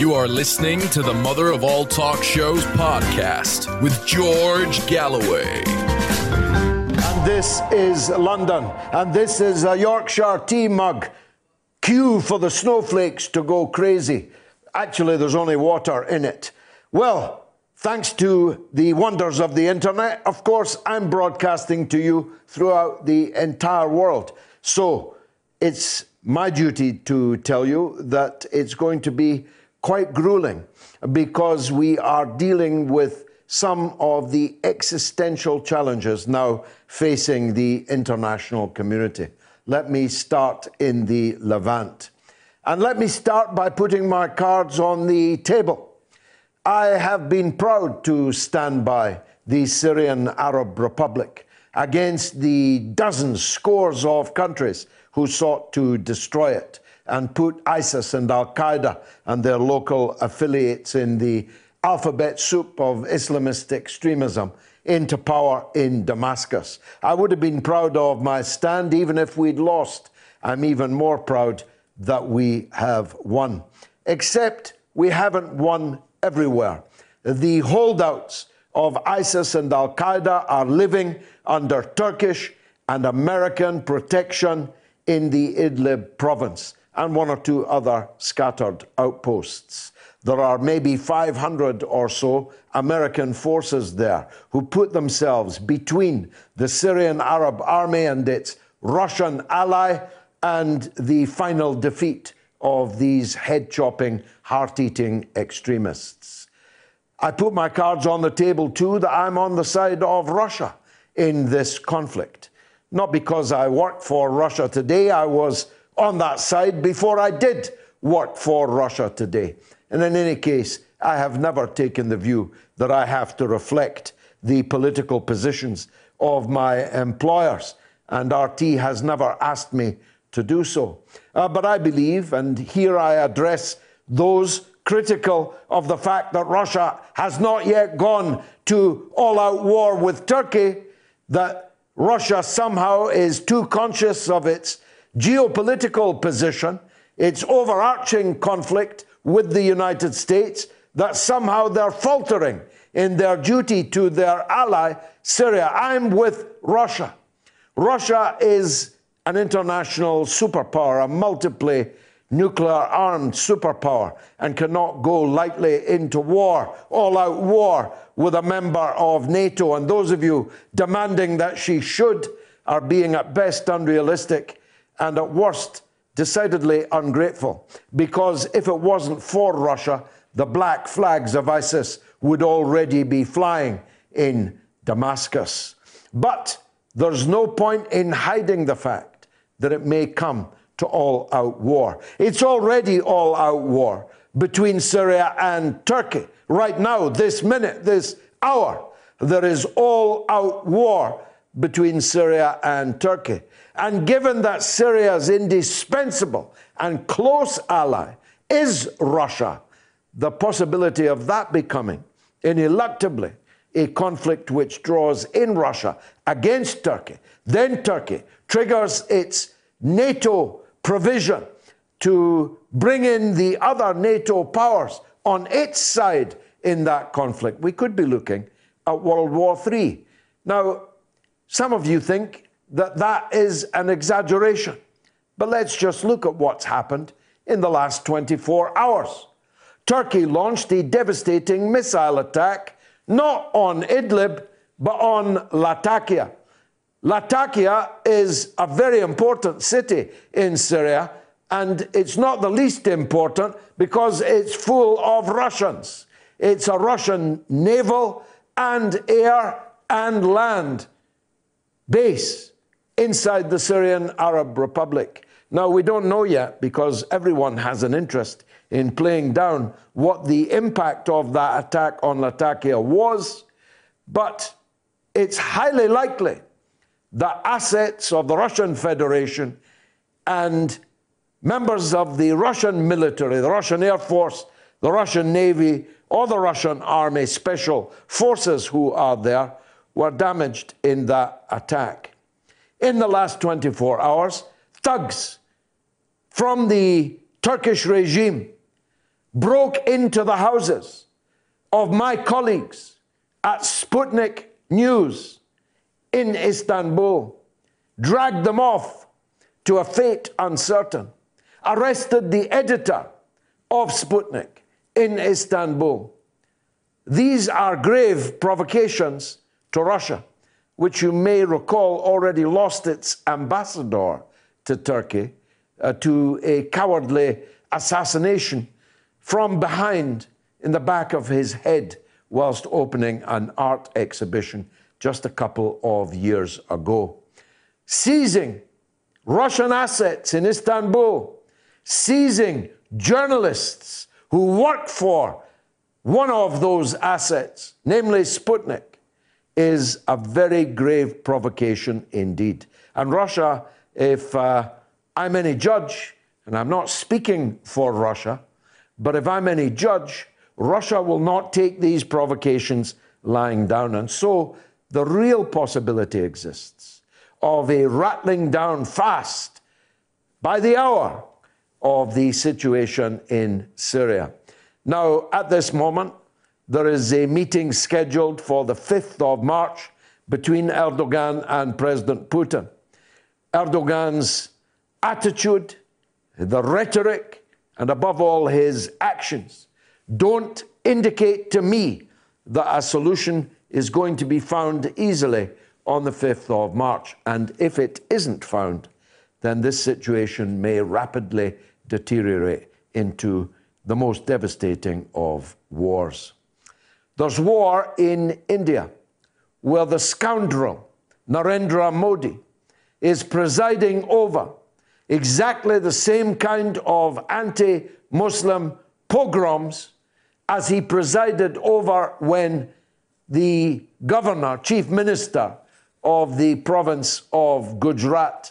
You are listening to the Mother of All Talk Shows podcast with George Galloway. And this is London, and this is a Yorkshire tea mug. Cue for the snowflakes to go crazy. Actually, there's only water in it. Well, thanks to the wonders of the internet, of course, I'm broadcasting to you throughout the entire world. So it's my duty to tell you that it's going to be quite grueling because we are dealing with some of the existential challenges now facing the international community. Let me start in the Levant. And let me start by putting my cards on the table. I have been proud to stand by the Syrian Arab Republic against the dozens, scores of countries who sought to destroy it and put ISIS and Al Qaeda and their local affiliates in the alphabet soup of Islamist extremism into power in Damascus. I would have been proud of my stand even if we'd lost. I'm even more proud that we have won. Except we haven't won everywhere. The holdouts of ISIS and Al Qaeda are living under Turkish and American protection in the Idlib province and one or two other scattered outposts. There are maybe 500 or so American forces there who put themselves between the Syrian Arab army and its Russian ally and the final defeat of these head chopping, heart eating extremists. I put my cards on the table too that I'm on the side of Russia in this conflict. Not because I work for Russia today, I was on that side before I did work for Russia today. And in any case, I have never taken the view that I have to reflect the political positions of my employers, and RT has never asked me to do so. Uh, but I believe, and here I address those critical of the fact that Russia has not yet gone to all out war with Turkey, that Russia somehow is too conscious of its geopolitical position, its overarching conflict with the United States, that somehow they're faltering in their duty to their ally, Syria. I'm with Russia. Russia is an international superpower, a multiply nuclear armed superpower, and cannot go lightly into war, all out war, with a member of NATO. And those of you demanding that she should are being at best unrealistic and at worst, decidedly ungrateful. Because if it wasn't for Russia, the black flags of ISIS would already be flying in Damascus. But there's no point in hiding the fact that it may come to all out war. It's already all out war between Syria and Turkey. Right now, this minute, this hour, there is all out war between Syria and Turkey. And given that Syria's indispensable and close ally is Russia, the possibility of that becoming ineluctably a conflict which draws in Russia against Turkey, then Turkey triggers its NATO provision to bring in the other NATO powers on its side in that conflict. We could be looking at World War III. Now, some of you think that that is an exaggeration. But let's just look at what's happened in the last 24 hours. Turkey launched a devastating missile attack not on Idlib, but on Latakia. Latakia is a very important city in Syria, and it's not the least important because it's full of Russians. It's a Russian naval and air and land base inside the Syrian Arab Republic. Now, we don't know yet because everyone has an interest in playing down what the impact of that attack on Latakia was, but it's highly likely that assets of the Russian Federation and members of the Russian military, the Russian Air Force, the Russian Navy, or the Russian Army Special Forces who are there were damaged in that attack. In the last 24 hours, thugs from the Turkish regime broke into the houses of my colleagues at Sputnik News in Istanbul, dragged them off to a fate uncertain, arrested the editor of Sputnik in Istanbul. These are grave provocations to Russia, which you may recall already lost its ambassador to Turkey uh, to a cowardly assassination from behind in the back of his head whilst opening an art exhibition just a couple of years ago. Seizing Russian assets in Istanbul, seizing journalists who work for one of those assets, namely Sputnik, is a very grave provocation indeed. And Russia, if uh, I'm any judge, and I'm not speaking for Russia, but if I'm any judge, Russia will not take these provocations lying down. And so the real possibility exists of a rattling down fast by the hour of the situation in Syria. Now, at this moment, there is a meeting scheduled for the 5th of March between Erdogan and President Putin. Erdogan's attitude, the rhetoric, and above all, his actions don't indicate to me that a solution is going to be found easily on the 5th of March. And if it isn't found, then this situation may rapidly deteriorate into the most devastating of wars. There's war in India, where the scoundrel Narendra Modi is presiding over exactly the same kind of anti Muslim pogroms as he presided over when the governor, chief minister of the province of Gujarat,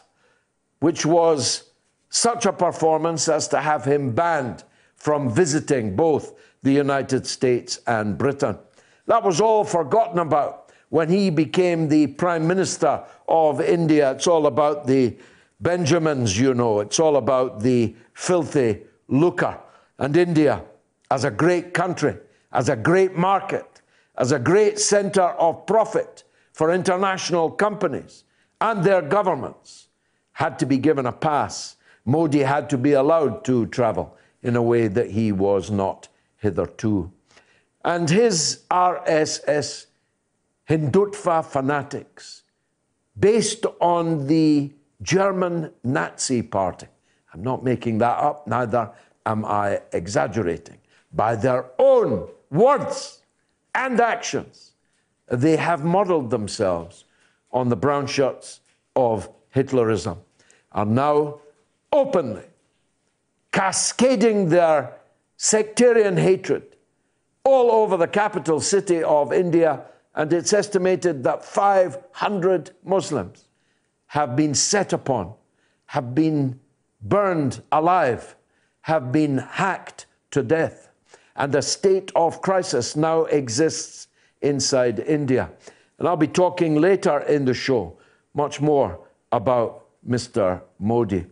which was such a performance as to have him banned from visiting both the United States and Britain. That was all forgotten about when he became the Prime Minister of India. It's all about the Benjamins, you know, it's all about the filthy lucre. And India, as a great country, as a great market, as a great center of profit for international companies and their governments had to be given a pass. Modi had to be allowed to travel in a way that he was not hitherto. And his RSS Hindutva fanatics, based on the German Nazi Party, I'm not making that up, neither am I exaggerating, by their own words and actions, they have modeled themselves on the brown shirts of Hitlerism, are now openly cascading their sectarian hatred all over the capital city of India, and it's estimated that 500 Muslims have been set upon, have been burned alive, have been hacked to death and a state of crisis now exists inside India. And I'll be talking later in the show much more about Mr. Modi.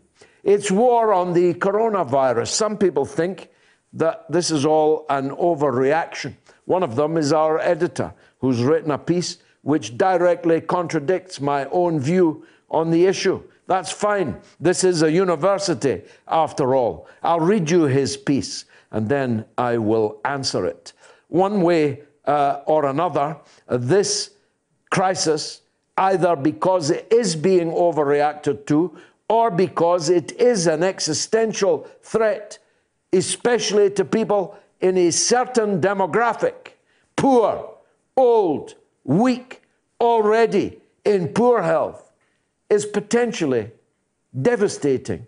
It's war on the coronavirus. Some people think that this is all an overreaction. One of them is our editor, who's written a piece which directly contradicts my own view on the issue. That's fine. This is a university, after all. I'll read you his piece and then I will answer it. One way uh, or another, uh, this crisis, either because it is being overreacted to or because it is an existential threat, especially to people in a certain demographic poor, old, weak, already in poor health, is potentially devastating,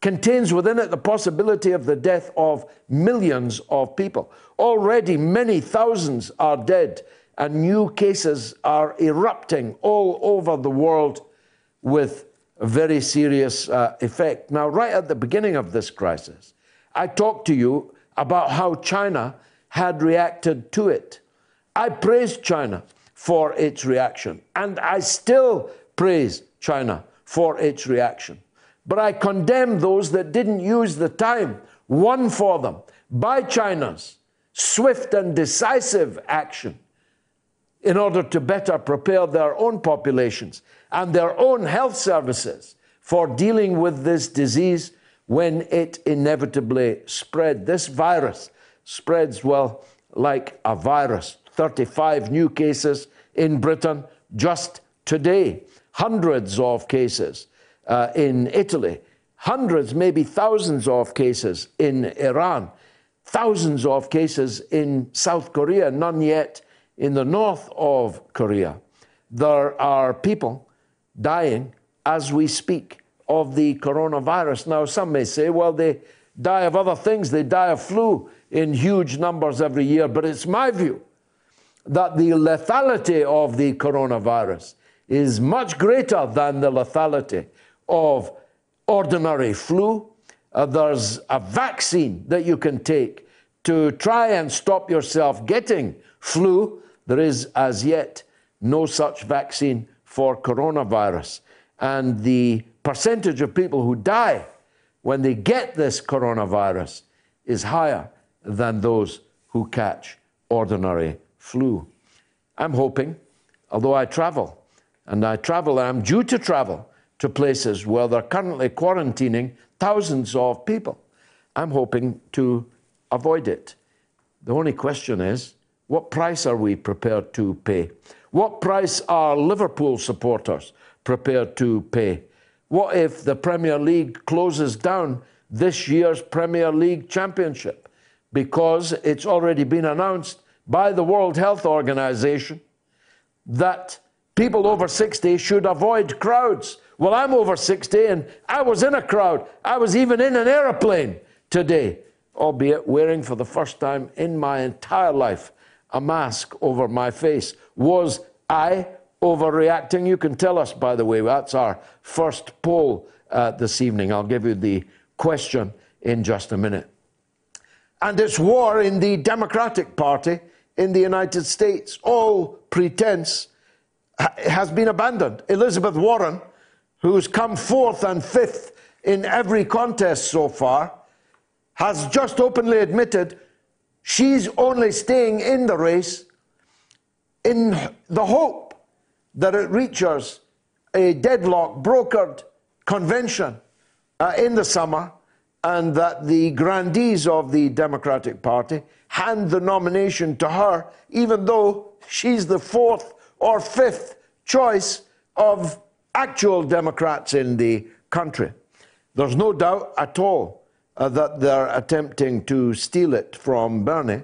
contains within it the possibility of the death of millions of people. Already, many thousands are dead, and new cases are erupting all over the world with very serious uh, effect. Now, right at the beginning of this crisis, I talked to you about how China had reacted to it. I praised China for its reaction, and I still praise China for its reaction. But I condemn those that didn't use the time won for them by China's swift and decisive action in order to better prepare their own populations and their own health services for dealing with this disease when it inevitably spread. This virus spreads, well, like a virus. 35 new cases in Britain just today, hundreds of cases uh, in Italy, hundreds, maybe thousands of cases in Iran, thousands of cases in South Korea, none yet in the north of Korea. There are people dying as we speak of the coronavirus. Now, some may say, well, they die of other things, they die of flu in huge numbers every year, but it's my view that the lethality of the coronavirus is much greater than the lethality of ordinary flu. Uh, there's a vaccine that you can take to try and stop yourself getting flu. There is as yet no such vaccine for coronavirus. And the percentage of people who die when they get this coronavirus is higher than those who catch ordinary flu. I'm hoping, although I travel, and I travel, and I'm due to travel to places where they're currently quarantining thousands of people. I'm hoping to avoid it. The only question is what price are we prepared to pay? What price are Liverpool supporters prepared to pay? What if the Premier League closes down this year's Premier League Championship because it's already been announced by the World Health Organization that people over 60 should avoid crowds? Well, I'm over 60 and I was in a crowd. I was even in an aeroplane today, albeit wearing for the first time in my entire life a mask over my face. Was I overreacting? You can tell us, by the way. That's our first poll uh, this evening. I'll give you the question in just a minute. And it's war in the Democratic Party in the United States. All pretense has been abandoned. Elizabeth Warren, who's come fourth and fifth in every contest so far, has just openly admitted she's only staying in the race in the hope that it reaches a deadlock brokered convention uh, in the summer and that the grandees of the Democratic Party hand the nomination to her, even though she's the fourth or fifth choice of actual Democrats in the country. There's no doubt at all uh, that they're attempting to steal it from Bernie.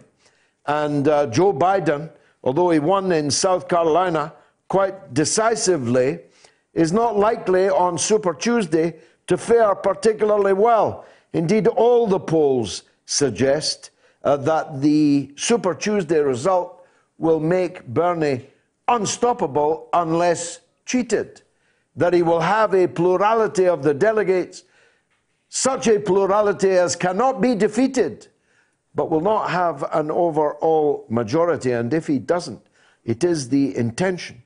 And uh, Joe Biden, although he won in South Carolina quite decisively, is not likely on Super Tuesday to fare particularly well. Indeed, all the polls suggest uh, that the Super Tuesday result will make Bernie unstoppable unless cheated, that he will have a plurality of the delegates such a plurality as cannot be defeated, but will not have an overall majority. And if he doesn't, it is the intention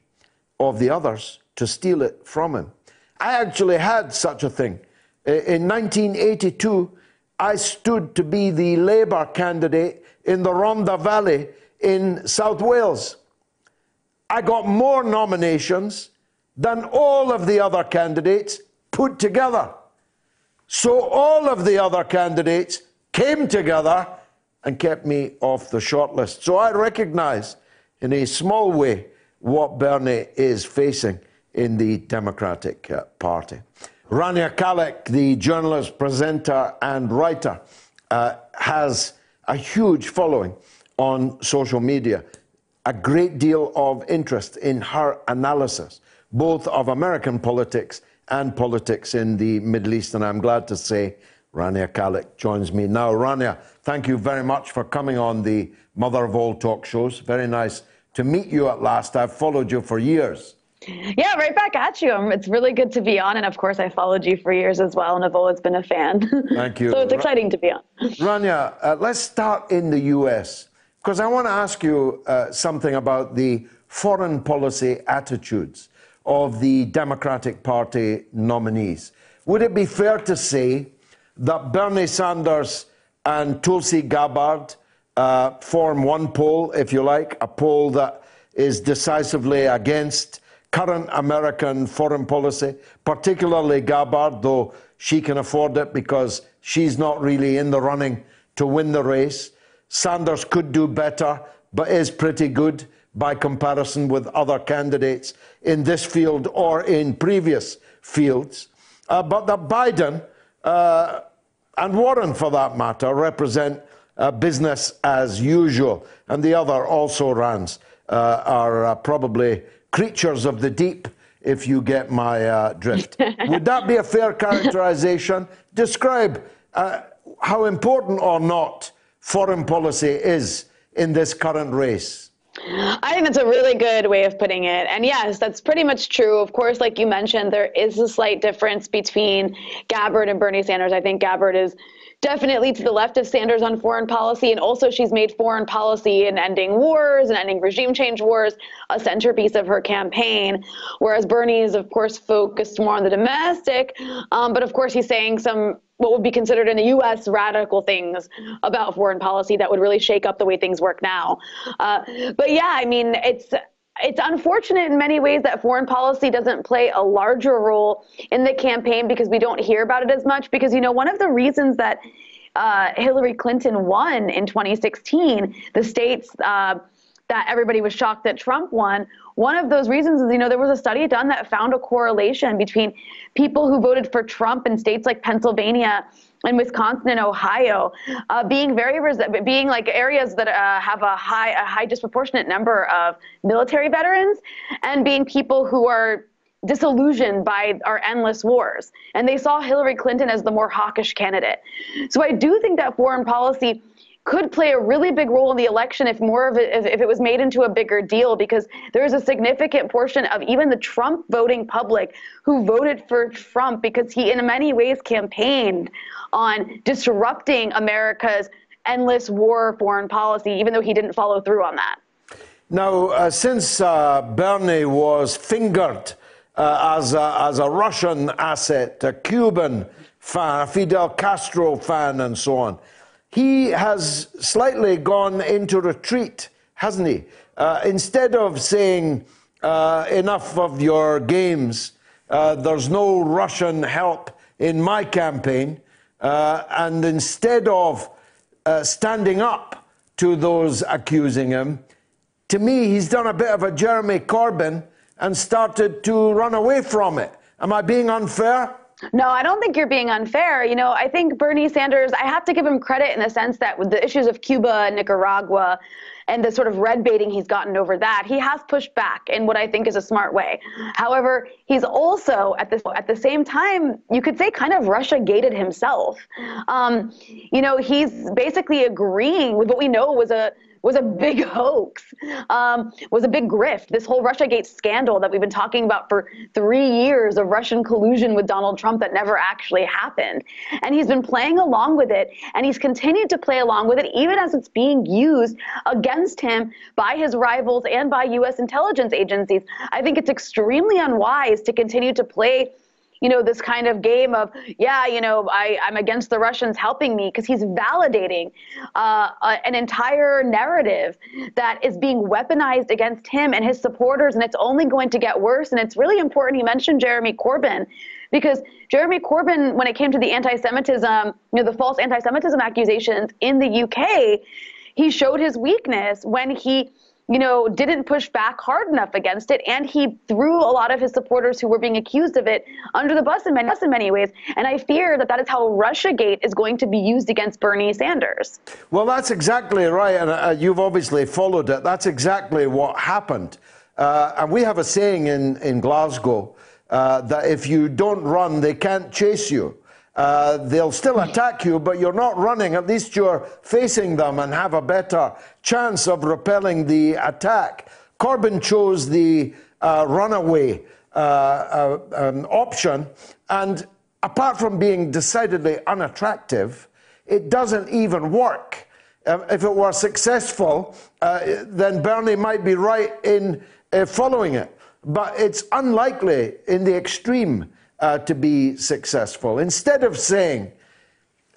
of the others to steal it from him. I actually had such a thing. Uh, in 1982, I stood to be the Labour candidate in the Rhondda Valley in South Wales. I got more nominations than all of the other candidates put together. So all of the other candidates came together and kept me off the shortlist. So I recognize in a small way what Bernie is facing in the Democratic uh, Party. Rania Khalek, the journalist, presenter, and writer, uh, has a huge following on social media, a great deal of interest in her analysis both of American politics and politics in the Middle East. And I'm glad to say Rania Khalek joins me now. Rania, thank you very much for coming on the mother of all talk shows. Very nice to meet you at last. I've followed you for years. Yeah, right back at you. Um, it's really good to be on. And of course, I followed you for years as well and I've always been a fan. Thank you. so it's exciting to be on. Rania, uh, let's start in the US because I want to ask you uh, something about the foreign policy attitudes of the Democratic Party nominees. Would it be fair to say that Bernie Sanders and Tulsi Gabbard uh, form one pole, if you like, a pole that is decisively against current American foreign policy, particularly Gabbard, though she can afford it because she's not really in the running to win the race. Sanders could do better, but is pretty good by comparison with other candidates in this field or in previous fields. Uh, but that Biden uh, and Warren, for that matter, represent uh, business as usual, and the other also rans uh, are uh, probably creatures of the deep, if you get my uh, drift. Would that be a fair characterization? Describe uh, how important or not foreign policy is in this current race. I think that's a really good way of putting it. And yes, that's pretty much true. Of course, like you mentioned, there is a slight difference between Gabbard and Bernie Sanders. I think Gabbard is definitely to the left of Sanders on foreign policy. And also, she's made foreign policy and ending wars and ending regime change wars a centerpiece of her campaign. Whereas Bernie is, of course, focused more on the domestic. Um, but of course, he's saying some what would be considered in the U.S. radical things about foreign policy that would really shake up the way things work now. Uh, but yeah, I mean, it's it's unfortunate in many ways that foreign policy doesn't play a larger role in the campaign because we don't hear about it as much. Because, you know, one of the reasons that uh, Hillary Clinton won in 2016, the states uh, that everybody was shocked that Trump won, one of those reasons is, you know, there was a study done that found a correlation between people who voted for Trump in states like Pennsylvania and Wisconsin and Ohio, uh, being very being like areas that uh, have a high a high disproportionate number of military veterans, and being people who are disillusioned by our endless wars. And they saw Hillary Clinton as the more hawkish candidate. So I do think that foreign policy could play a really big role in the election if more of it if, it was made into a bigger deal because there is a significant portion of even the Trump voting public who voted for Trump because he in many ways campaigned on disrupting America's endless war foreign policy even though he didn't follow through on that. Now, uh, since uh, Bernie was fingered uh, as, a, as a Russian asset, a Cuban fan, a Fidel Castro fan, and so on, he has slightly gone into retreat, hasn't he? Uh, instead of saying, uh, enough of your games, uh, there's no Russian help in my campaign, uh, and instead of uh, standing up to those accusing him, to me, he's done a bit of a Jeremy Corbyn and started to run away from it. Am I being unfair? No, I don't think you're being unfair. You know, I think Bernie Sanders, I have to give him credit in the sense that with the issues of Cuba, Nicaragua, and the sort of red baiting he's gotten over that, he has pushed back in what I think is a smart way. However, he's also at this at the same time, you could say, kind of Russia gated himself. Um, you know, he's basically agreeing with what we know was a was a big hoax, um, was a big grift. This whole Russiagate scandal that we've been talking about for three years of Russian collusion with Donald Trump that never actually happened. And he's been playing along with it, and he's continued to play along with it even as it's being used against him by his rivals and by U.S. intelligence agencies. I think it's extremely unwise to continue to play you know, this kind of game of, yeah, you know, I, I'm against the Russians helping me because he's validating uh, an entire narrative that is being weaponized against him and his supporters, and it's only going to get worse. And it's really important. He mentioned Jeremy Corbyn because Jeremy Corbyn, when it came to the anti-Semitism, you know, the false anti-Semitism accusations in the UK, he showed his weakness when he you know, didn't push back hard enough against it, and he threw a lot of his supporters who were being accused of it under the bus in many, in many ways. And I fear that that is how RussiaGate is going to be used against Bernie Sanders. Well, that's exactly right, and uh, you've obviously followed it. That's exactly what happened. Uh, and we have a saying in, in Glasgow uh, that if you don't run, they can't chase you. Uh, they'll still attack you, but you're not running. At least you're facing them and have a better chance of repelling the attack. Corbyn chose the uh, runaway uh, uh, um, option, and apart from being decidedly unattractive, it doesn't even work. Um, if it were successful, uh, then Bernie might be right in uh, following it. But it's unlikely in the extreme uh, to be successful. Instead of saying,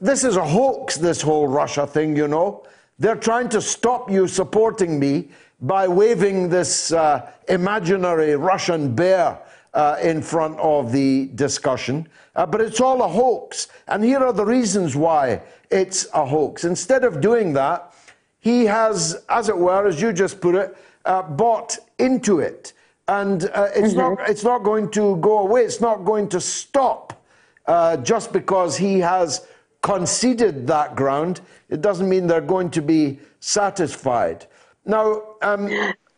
this is a hoax, this whole Russia thing, you know, they're trying to stop you supporting me by waving this uh, imaginary Russian bear uh, in front of the discussion. Uh, but it's all a hoax. And here are the reasons why it's a hoax. Instead of doing that, he has, as it were, as you just put it, uh, bought into it. And uh, it's, mm-hmm. not, it's not going to go away, it's not going to stop uh, just because he has conceded that ground. It doesn't mean they're going to be satisfied. Now, um,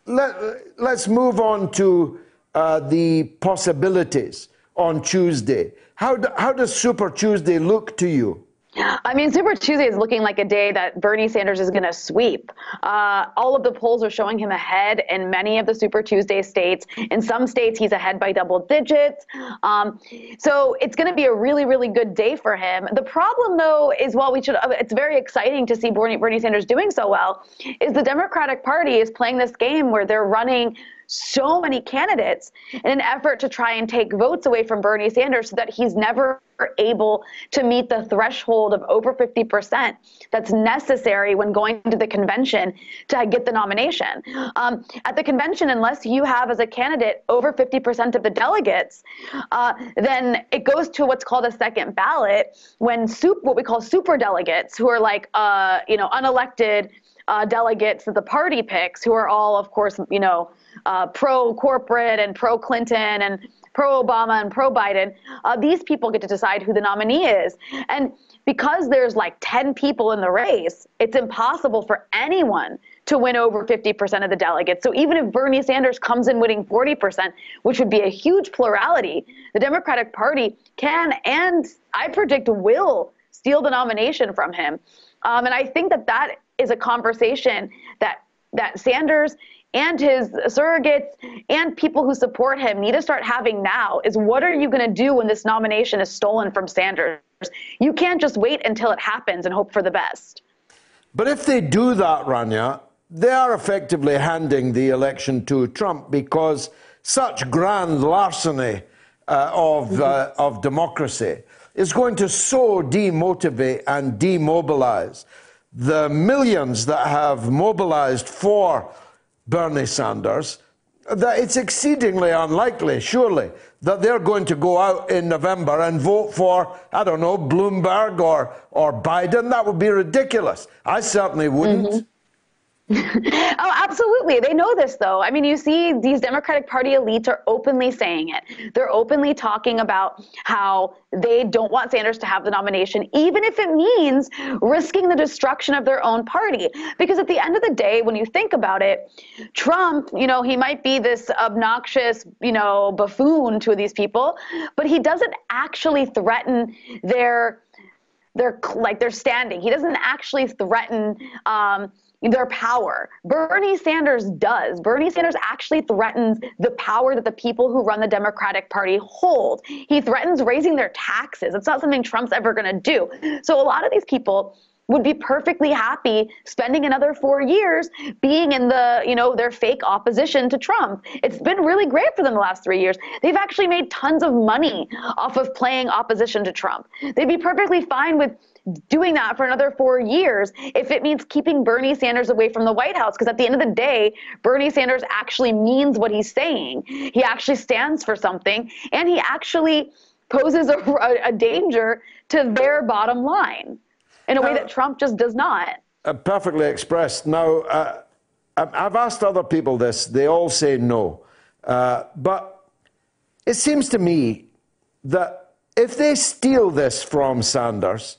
let, us move on to uh, the possibilities on Tuesday. How, do, how does Super Tuesday look to you? I mean, Super Tuesday is looking like a day that Bernie Sanders is going to sweep. Uh, all of the polls are showing him ahead in many of the Super Tuesday states. In some states, he's ahead by double digits. Um, so it's going to be a really, really good day for him. The problem, though, is while we should, it's very exciting to see Bernie, Bernie Sanders doing so well, is the Democratic Party is playing this game where they're running so many candidates in an effort to try and take votes away from Bernie Sanders so that he's never able to meet the threshold of over 50% that's necessary when going to the convention to get the nomination. Um, at the convention, unless you have as a candidate over 50% of the delegates, uh, then it goes to what's called a second ballot when soup, what we call super delegates, who are like, uh, you know, unelected uh, delegates that the party picks, who are all, of course, you know, uh, pro corporate and pro Clinton and pro Obama and pro Biden, uh, these people get to decide who the nominee is. And because there's like 10 people in the race, it's impossible for anyone to win over 50% of the delegates. So even if Bernie Sanders comes in winning 40%, which would be a huge plurality, the Democratic Party can and I predict will steal the nomination from him. Um, and I think that that is a conversation that that Sanders and his surrogates and people who support him need to start having now is what are you going to do when this nomination is stolen from Sanders? You can't just wait until it happens and hope for the best. But if they do that, Rania, they are effectively handing the election to Trump because such grand larceny uh, of, uh, of democracy is going to so demotivate and demobilize the millions that have mobilized for Bernie Sanders, that it's exceedingly unlikely, surely, that they're going to go out in November and vote for, I don't know, Bloomberg or, or Biden. That would be ridiculous. I certainly wouldn't. Mm-hmm. Oh, absolutely. They know this, though. I mean, you see, these Democratic Party elites are openly saying it. They're openly talking about how they don't want Sanders to have the nomination, even if it means risking the destruction of their own party. Because at the end of the day, when you think about it, Trump, you know, he might be this obnoxious, you know, buffoon to these people, but he doesn't actually threaten their their like their standing. He doesn't actually threaten. Um, their power. Bernie Sanders does. Bernie Sanders actually threatens the power that the people who run the Democratic Party hold. He threatens raising their taxes. It's not something Trump's ever going to do. So a lot of these people would be perfectly happy spending another four years being in the, you know, their fake opposition to Trump. It's been really great for them the last three years. They've actually made tons of money off of playing opposition to Trump. They'd be perfectly fine with doing that for another four years if it means keeping Bernie Sanders away from the White House. Because at the end of the day, Bernie Sanders actually means what he's saying. He actually stands for something, and he actually poses a, a danger to their bottom line in a way that Trump just does not. Uh, perfectly expressed. Now, uh, I've asked other people this, they all say no. Uh, but it seems to me that if they steal this from Sanders,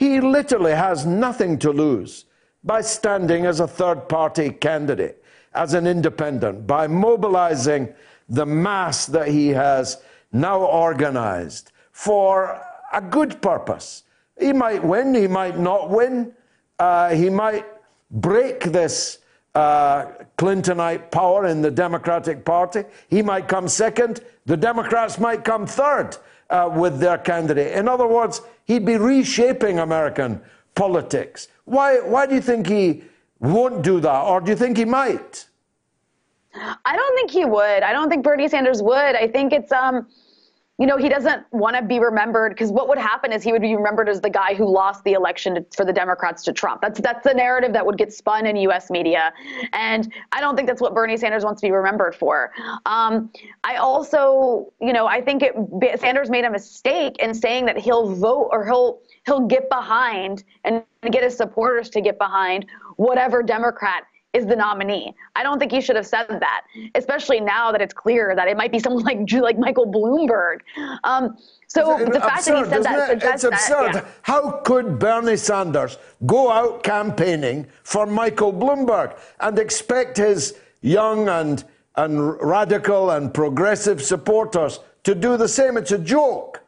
he literally has nothing to lose by standing as a third party candidate. as an independent by mobilizing the mass that he has now organized for a good purpose. He might win, he might not win, uh, he might break this uh, Clintonite power in the Democratic Party. He might come second, the Democrats might come third uh, with their candidate. In other words, he'd be reshaping American politics. Why, why do you think he won't do that, or do you think he might? I don't think he would. I don't think Bernie Sanders would. I think it's um you know, he doesn't want to be remembered because what would happen is he would be remembered as the guy who lost the election to, for the Democrats to Trump. That's that's the narrative that would get spun in U.S. media, and I don't think that's what Bernie Sanders wants to be remembered for. Um, I also, you know, I think it, Sanders made a mistake in saying that he'll vote or he'll he'll get behind and get his supporters to get behind whatever Democrat is the nominee. I don't think he should have said that, especially now that it's clear that it might be someone like like Michael Bloomberg. Um, so it's the fact absurd, that he said that suggests it's absurd. That, yeah. How could Bernie Sanders go out campaigning for Michael Bloomberg and expect his young and and radical and progressive supporters to do the same? It's a joke.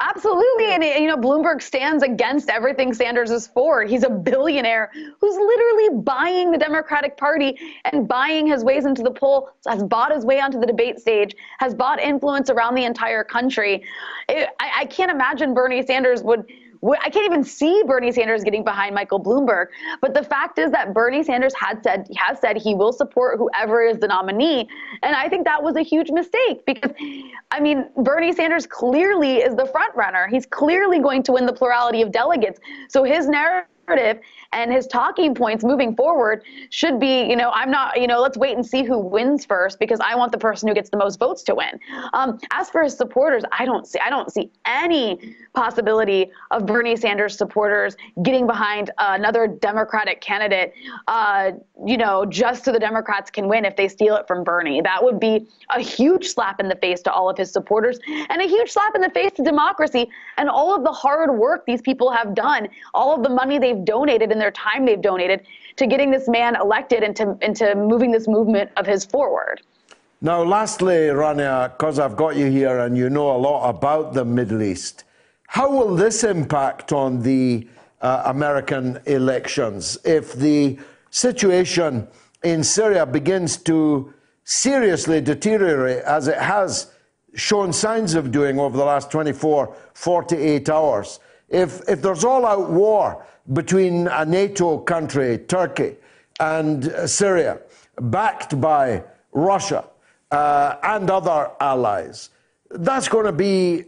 Absolutely. And, you know, Bloomberg stands against everything Sanders is for. He's a billionaire who's literally buying the Democratic Party and buying his ways into the poll, has bought his way onto the debate stage, has bought influence around the entire country. It, I, I can't imagine Bernie Sanders would I can't even see Bernie Sanders getting behind Michael Bloomberg. But the fact is that Bernie Sanders had said has said he will support whoever is the nominee, and I think that was a huge mistake because, I mean, Bernie Sanders clearly is the front runner. He's clearly going to win the plurality of delegates. So his narrative narrative and his talking points moving forward should be, you know, I'm not, you know, let's wait and see who wins first because I want the person who gets the most votes to win. Um, as for his supporters, I don't see, I don't see any possibility of Bernie Sanders supporters getting behind another Democratic candidate, uh, you know, just so the Democrats can win if they steal it from Bernie. That would be a huge slap in the face to all of his supporters and a huge slap in the face to democracy and all of the hard work these people have done, all of the money they've donated and their time they've donated to getting this man elected and to, into moving this movement of his forward. Now, lastly, Rania, because I've got you here and you know a lot about the Middle East, how will this impact on the uh, American elections if the situation in Syria begins to seriously deteriorate as it has shown signs of doing over the last 24, 48 hours? If, if there's all out war between a NATO country, Turkey, and Syria, backed by Russia uh, and other allies. That's going to be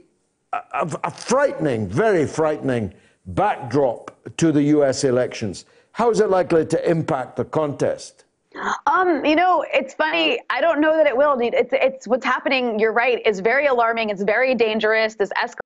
a, a, frightening, very frightening backdrop to the US elections. How is it likely to impact the contest? Um, you know, it's funny. I don't know that it will. It's it's what's happening. You're right. Is very alarming. It's very dangerous. This escalates.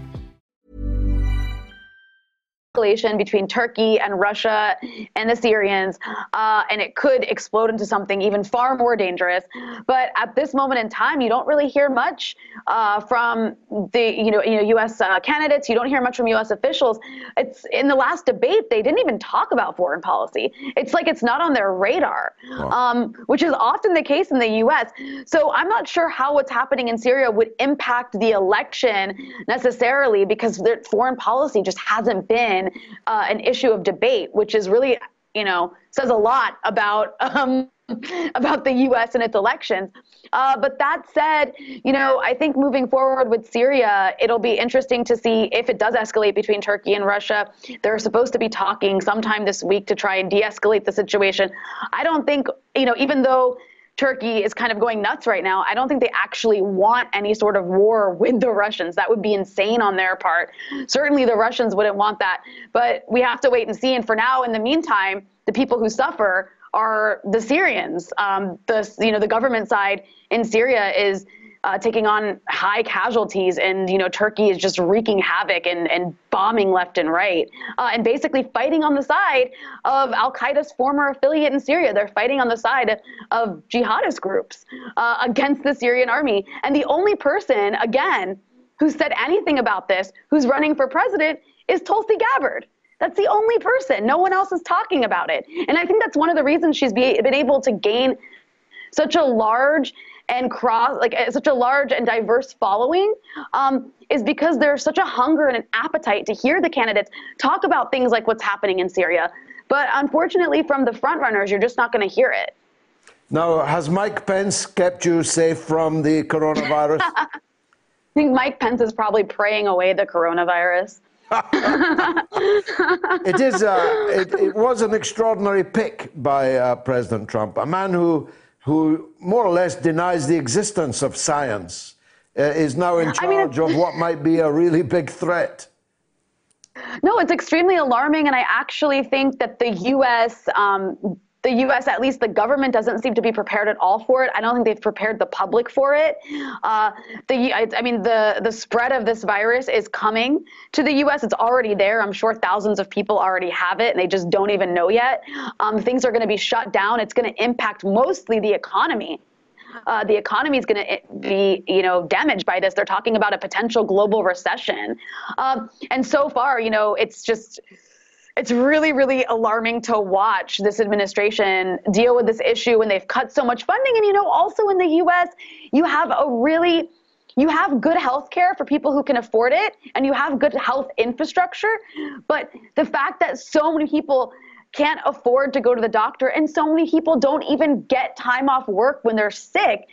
escalation between Turkey and Russia and the Syrians, uh, and it could explode into something even far more dangerous. But at this moment in time, you don't really hear much uh, from the you know you know U.S. Uh, candidates. You don't hear much from U.S. officials. It's in the last debate they didn't even talk about foreign policy. It's like it's not on their radar, wow. um, which is often the case in the U.S. So I'm not sure how what's happening in Syria would impact the election necessarily because their foreign policy just hasn't been uh, an issue of debate, which is really you know, says a lot about um, about the U.S. and its elections. Uh, but that said, you know, I think moving forward with Syria, it'll be interesting to see if it does escalate between Turkey and Russia. They're supposed to be talking sometime this week to try and de-escalate the situation. I don't think, you know, even though Turkey is kind of going nuts right now. I don't think they actually want any sort of war with the Russians. That would be insane on their part. Certainly the Russians wouldn't want that. But we have to wait and see. And for now, in the meantime, the people who suffer are the Syrians. Um, the you know the government side in Syria is uh, taking on high casualties, and you know Turkey is just wreaking havoc and, and bombing left and right, uh, and basically fighting on the side of Al Qaeda's former affiliate in Syria. They're fighting on the side of jihadist groups uh, against the Syrian army, and the only person, again, who said anything about this, who's running for president, is Tulsi Gabbard. That's the only person. No one else is talking about it. And I think that's one of the reasons she's be, been able to gain such a large and cross like uh, such a large and diverse following um, is because there's such a hunger and an appetite to hear the candidates talk about things like what's happening in Syria. But unfortunately, from the front runners, you're just not going to hear it. Now, has Mike Pence kept you safe from the coronavirus? I think Mike Pence is probably praying away the coronavirus. it is. Uh, it, it, was an extraordinary pick by uh, President Trump, a man who who more or less denies the existence of science, uh, is now in charge I mean, of what might be a really big threat. No, it's extremely alarming, and I actually think that the U.S. Um, the U.S., at least the government, doesn't seem to be prepared at all for it. I don't think they've prepared the public for it. Uh, the, I, I, mean, the the spread of this virus is coming to the U.S. It's already there. I'm sure thousands of people already have it, and they just don't even know yet. Um, things are going to be shut down. It's going to impact mostly the economy. Uh, the economy is going to be, you know, damaged by this. They're talking about a potential global recession, um, and so far, you know, it's just it's really, really alarming to watch this administration deal with this issue when they've cut so much funding. And, you know, also in the US, you have a really you have good health care for people who can afford it and you have good health infrastructure but the fact that so many people can't afford to go to the doctor and so many people don't even get time off work when they're sick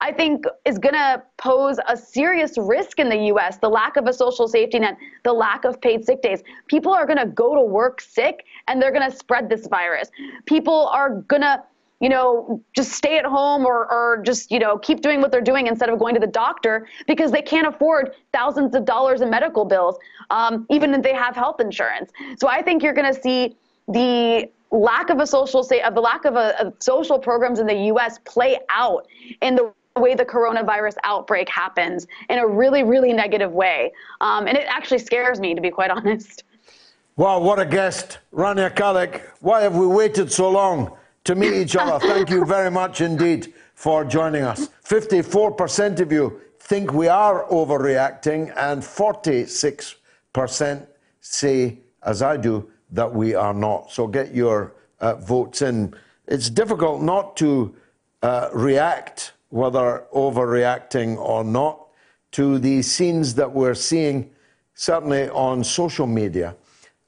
i think is going to pose a serious risk in the us the lack of a social safety net the lack of paid sick days people are going to go to work sick and they're going to spread this virus people are going to you know, just stay at home or, or just, you know, keep doing what they're doing instead of going to the doctor because they can't afford thousands of dollars in medical bills, um, even if they have health insurance. So I think you're going to see the lack of a social say of the lack of, a, of social programs in the U.S. play out in the way the coronavirus outbreak happens in a really, really negative way. Um, and it actually scares me, to be quite honest. Wow, what a guest. Rania Khalek, why have we waited so long to meet each other? Thank you very much indeed for joining us. 54% of you think we are overreacting, and 46% say, as I do, that we are not. So get your uh, votes in. It's difficult not to uh, react, whether overreacting or not, to the scenes that we're seeing, certainly on social media,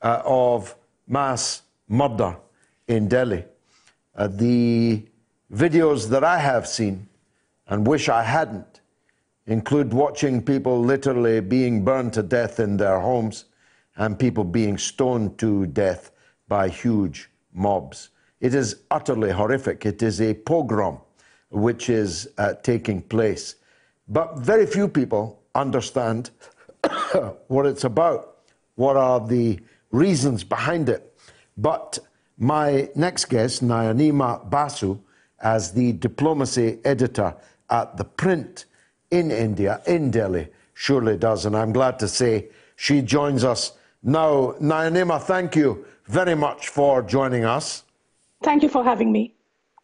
uh, of mass murder in Delhi. Uh, the videos that I have seen and wish I hadn't include watching people literally being burned to death in their homes and people being stoned to death by huge mobs. It is utterly horrific. It is a pogrom which is uh, taking place. But very few people understand what it's about, what are the reasons behind it. But my next guest, Nayanima Basu, as the diplomacy editor at The Print in India, in Delhi, surely does. And I'm glad to say she joins us now, Nayanima, thank you very much for joining us. Thank you for having me.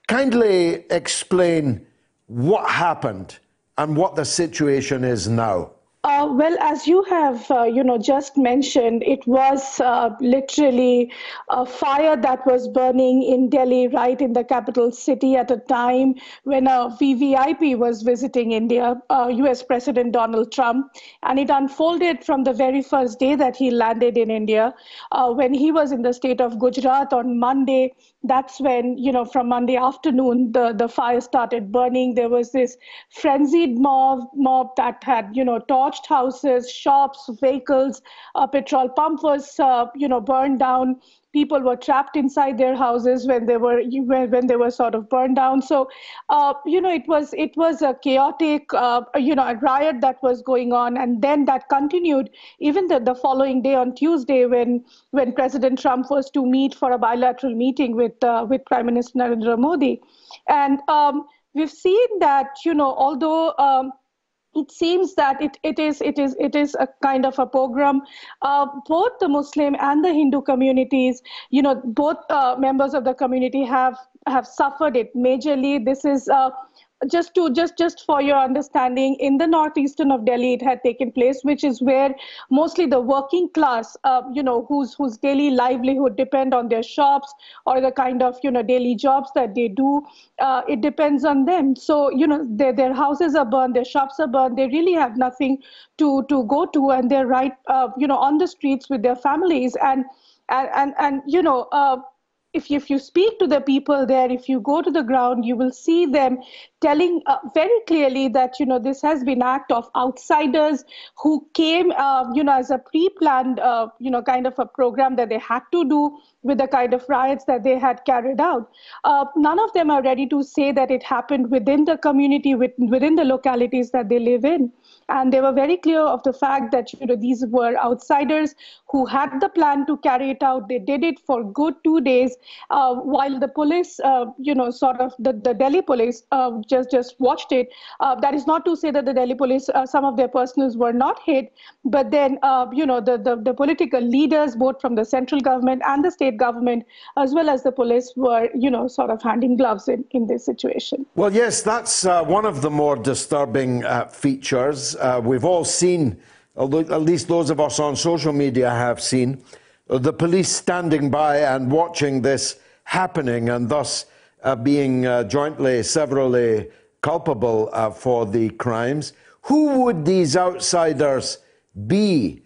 Kindly explain what happened and what the situation is now. Uh, well, as you have, uh, you know, just mentioned, it was uh, literally a fire that was burning in Delhi, right in the capital city, at a time when a VVIP was visiting India, U.S. Uh, President Donald Trump, and it unfolded from the very first day that he landed in India, uh, when he was in the state of Gujarat on Monday that's when you know from monday afternoon the the fire started burning. There was this frenzied mob mob that had you know torched houses shops vehicles a petrol pump was uh, you know burned down people were trapped inside their houses when they were when they were sort of burned down. So, uh, you know, it was it was a chaotic, uh, you know, a riot that was going on, and then that continued even the, the following day on Tuesday when when President Trump was to meet for a bilateral meeting with uh, with Prime Minister Narendra Modi, and um, we've seen that you know although. Um, it seems that it, it is it is it is a kind of a pogrom. Uh, both the Muslim and the Hindu communities, you know, both uh, members of the community have have suffered it majorly. This is uh, just to just just for your understanding in the northeastern of delhi it had taken place which is where mostly the working class uh, you know whose whose daily livelihood depend on their shops or the kind of you know daily jobs that they do uh, it depends on them. So you know their, their houses are burned their shops are burned they really have nothing to to go to and they're right uh, you know on the streets with their families. And and and, and you know uh, if you, if you speak to the people there, if you go to the ground, you will see them telling uh, very clearly that you know this has been act of outsiders who came, uh, you know, as a pre-planned, uh, you know, kind of a program that they had to do with the kind of riots that they had carried out. Uh, none of them are ready to say that it happened within the community, within the localities that they live in and they were very clear of the fact that you know these were outsiders who had the plan to carry it out. They did it for good two days, uh, while the police, uh, you know, sort of the, the Delhi police uh, just just watched it. Uh, that is not to say that the Delhi police, uh, some of their personals were not hit, but then uh, you know the, the the political leaders, both from the central government and the state government, as well as the police, were you know sort of handing gloves in in this situation. Well, yes, that's one of the more disturbing features uh, we've all seen, at least those of us on social media have seen, the police standing by and watching this happening and thus uh, being uh, jointly, severally culpable uh, for the crimes. Who would these outsiders be?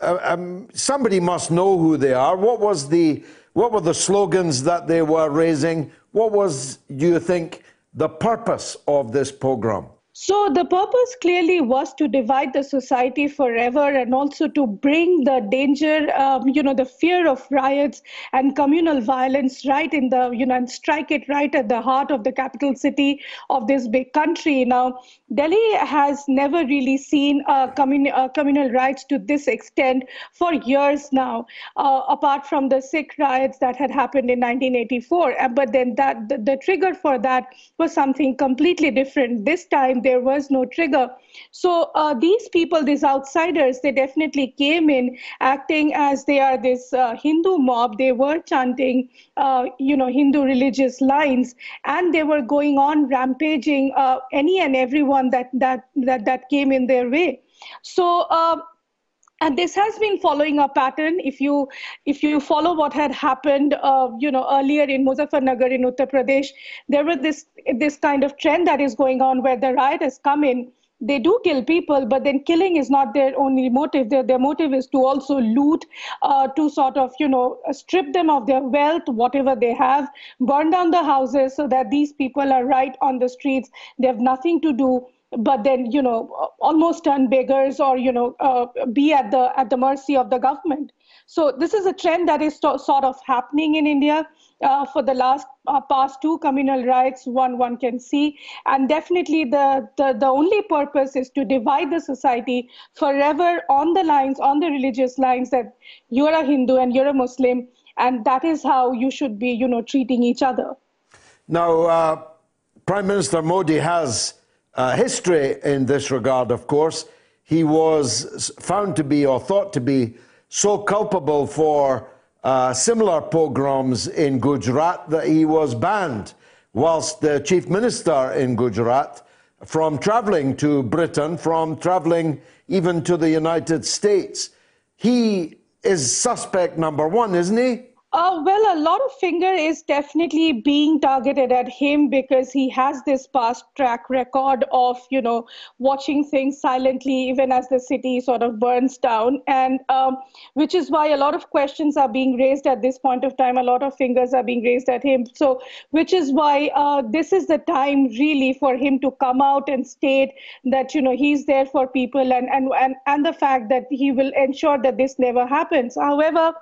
Uh, um, somebody must know who they are. What was the what were the slogans that they were raising? What was, do you think, the purpose of this pogrom? So the purpose clearly was to divide the society forever and also to bring the danger, um, you know, the fear of riots and communal violence right in the, you know, and strike it right at the heart of the capital city of this big country. Now, Delhi has never really seen uh, commun- uh, communal riots to this extent for years now, uh, apart from the Sikh riots that had happened in 1984. Uh, but then that the, the trigger for that was something completely different. This time there was no trigger. So uh, these people, these outsiders, they definitely came in acting as they are this uh, Hindu mob. They were chanting, uh, you know, Hindu religious lines, and they were going on rampaging uh, any and everyone that that that that came in their way. So uh, and this has been following a pattern if you if you follow what had happened uh, you know earlier in muzaffarnagar in uttar pradesh there was this this kind of trend that is going on where the riot has come in they do kill people, but then killing is not their only motive. Their, their motive is to also loot, uh, to sort of, you know, strip them of their wealth, whatever they have, burn down the houses so that these people are right on the streets. They have nothing to do but then you know almost turn beggars or you know uh, be at the at the mercy of the government. So this is a trend that is to, sort of happening in india uh, for the last uh, past two communal riots one one can see. And definitely the, the the only purpose is to divide the society forever on the lines on the religious lines that you're a hindu and you're a muslim and that is how you should be you know treating each other. Now uh, prime minister modi has uh, history in this regard, of course. He was found to be or thought to be so culpable for uh, similar pogroms in Gujarat that he was banned, whilst the chief minister in Gujarat from travelling to Britain, from travelling even to the United States. He is suspect number one, isn't he? Uh, well, a lot of finger is definitely being targeted at him because he has this past track record of, you know, watching things silently even as the city sort of burns down, and um, which is why a lot of questions are being raised at this point of time. A lot of fingers are being raised at him. So, which is why uh, this is the time really for him to come out and state that, you know, he's there for people, and and and and the fact that he will ensure that this never happens. However,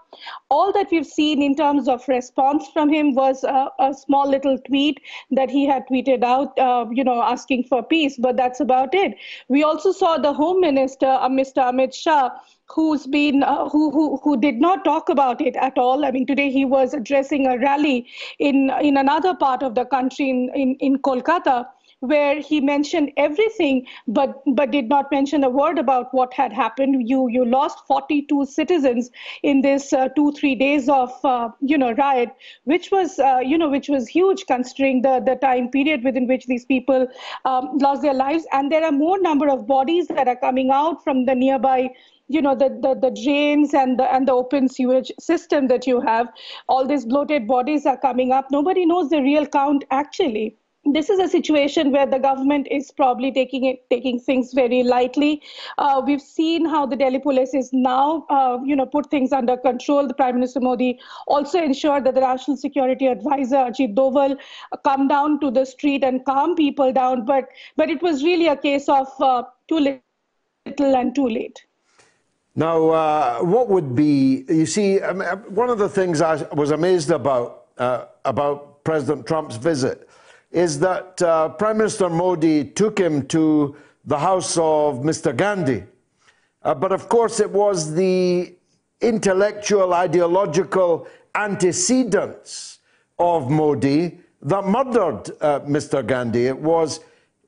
all that we've seen in terms of response from him was a, a small little tweet that he had tweeted out, uh, you know, asking for peace, but that's about it. We also saw the Home Minister, uh, Mr. Amit Shah, who's been uh, who, who who did not talk about it at all. I mean, today he was addressing a rally in in another part of the country in in, in Kolkata where he mentioned everything but but did not mention a word about what had happened. You you lost 42 citizens in this uh, 2 3 days of uh, you know riot which was uh, you know which was huge considering the the time period within which these people um, lost their lives. And there are more number of bodies that are coming out from the nearby you know the, the the drains and the and the open sewage system that you have. All these bloated bodies are coming up. Nobody knows the real count actually this is a situation where the government is probably taking it taking things very lightly. Uh, we've seen how the Delhi police is now, uh, you know, put things under control. The Prime Minister Modi also ensured that the National Security Advisor Ajit Doval uh, come down to the street and calm people down. But but it was really a case of uh, too little and too late. Now, uh, what would be? You see, um, one of the things I was amazed about uh, about President Trump's visit is that uh, Prime Minister Modi took him to the house of Mr. Gandhi. Uh, but of course, it was the intellectual, ideological antecedents of Modi that murdered uh, Mr. Gandhi. It was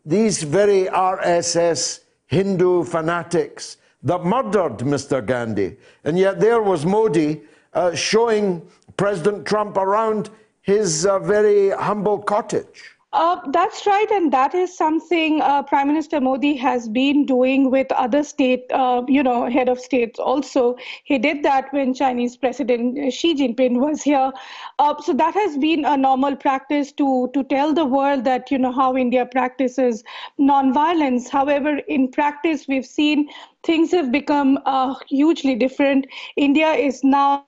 these very RSS Hindu fanatics that murdered Mr. Gandhi. And yet there was Modi uh, showing President Trump around his uh, very humble cottage. Uh, that's right, and that is something uh, Prime Minister Modi has been doing with other state, uh, you know, head of states. Also, he did that when Chinese President Xi Jinping was here. Uh, so that has been a normal practice to to tell the world that you know how India practices nonviolence. However, in practice, we've seen things have become uh, hugely different. India is now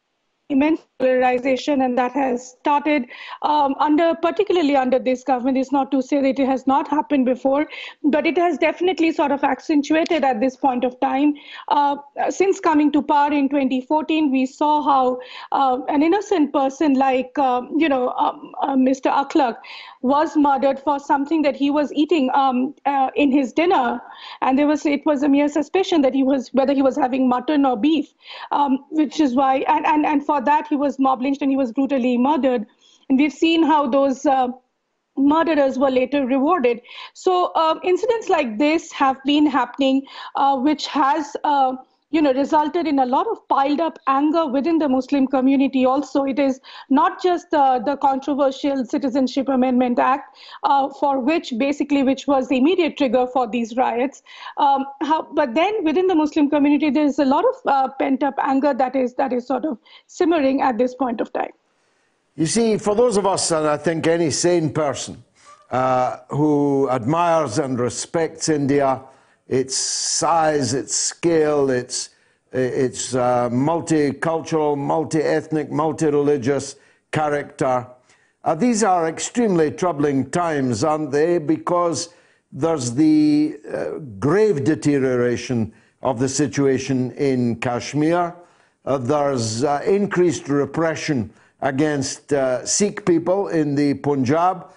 immense polarization and that has started um, under particularly under this government is not to say that it has not happened before but it has definitely sort of accentuated at this point of time. Uh, since coming to power in 2014 we saw how uh, an innocent person like um, you know um, uh, mr akhlaq was murdered for something that he was eating um, uh, in his dinner. And there was it was a mere suspicion that he was whether he was having mutton or beef um, which is why and, and and for that he was mob lynched and he was brutally murdered. And we've seen how those uh, murderers were later rewarded. So um, incidents like this have been happening, uh, which has. You know, resulted in a lot of piled up anger within the Muslim community. Also, it is not just uh, the controversial Citizenship Amendment Act, uh, for which basically, which was the immediate trigger for these riots. Um, how, but then within the Muslim community, there is a lot of uh, pent up anger that is that is sort of simmering at this point of time. You see, for those of us, and I think any sane person uh, who admires and respects India its size, its scale, its, its uh, multicultural, multi ethnic, multi religious character. Uh, these are extremely troubling times, aren't they? Because there's the uh, grave deterioration of the situation in Kashmir. Uh, there's uh, increased repression against uh, Sikh people in the Punjab.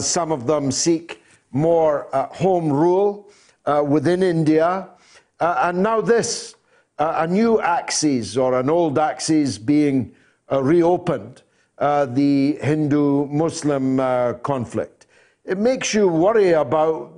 some of them seek more home rule uh, within India. Uh, and now this, uh, a new axis or an old axis being uh, reopened, uh, the Hindu Muslim conflict. It makes you worry about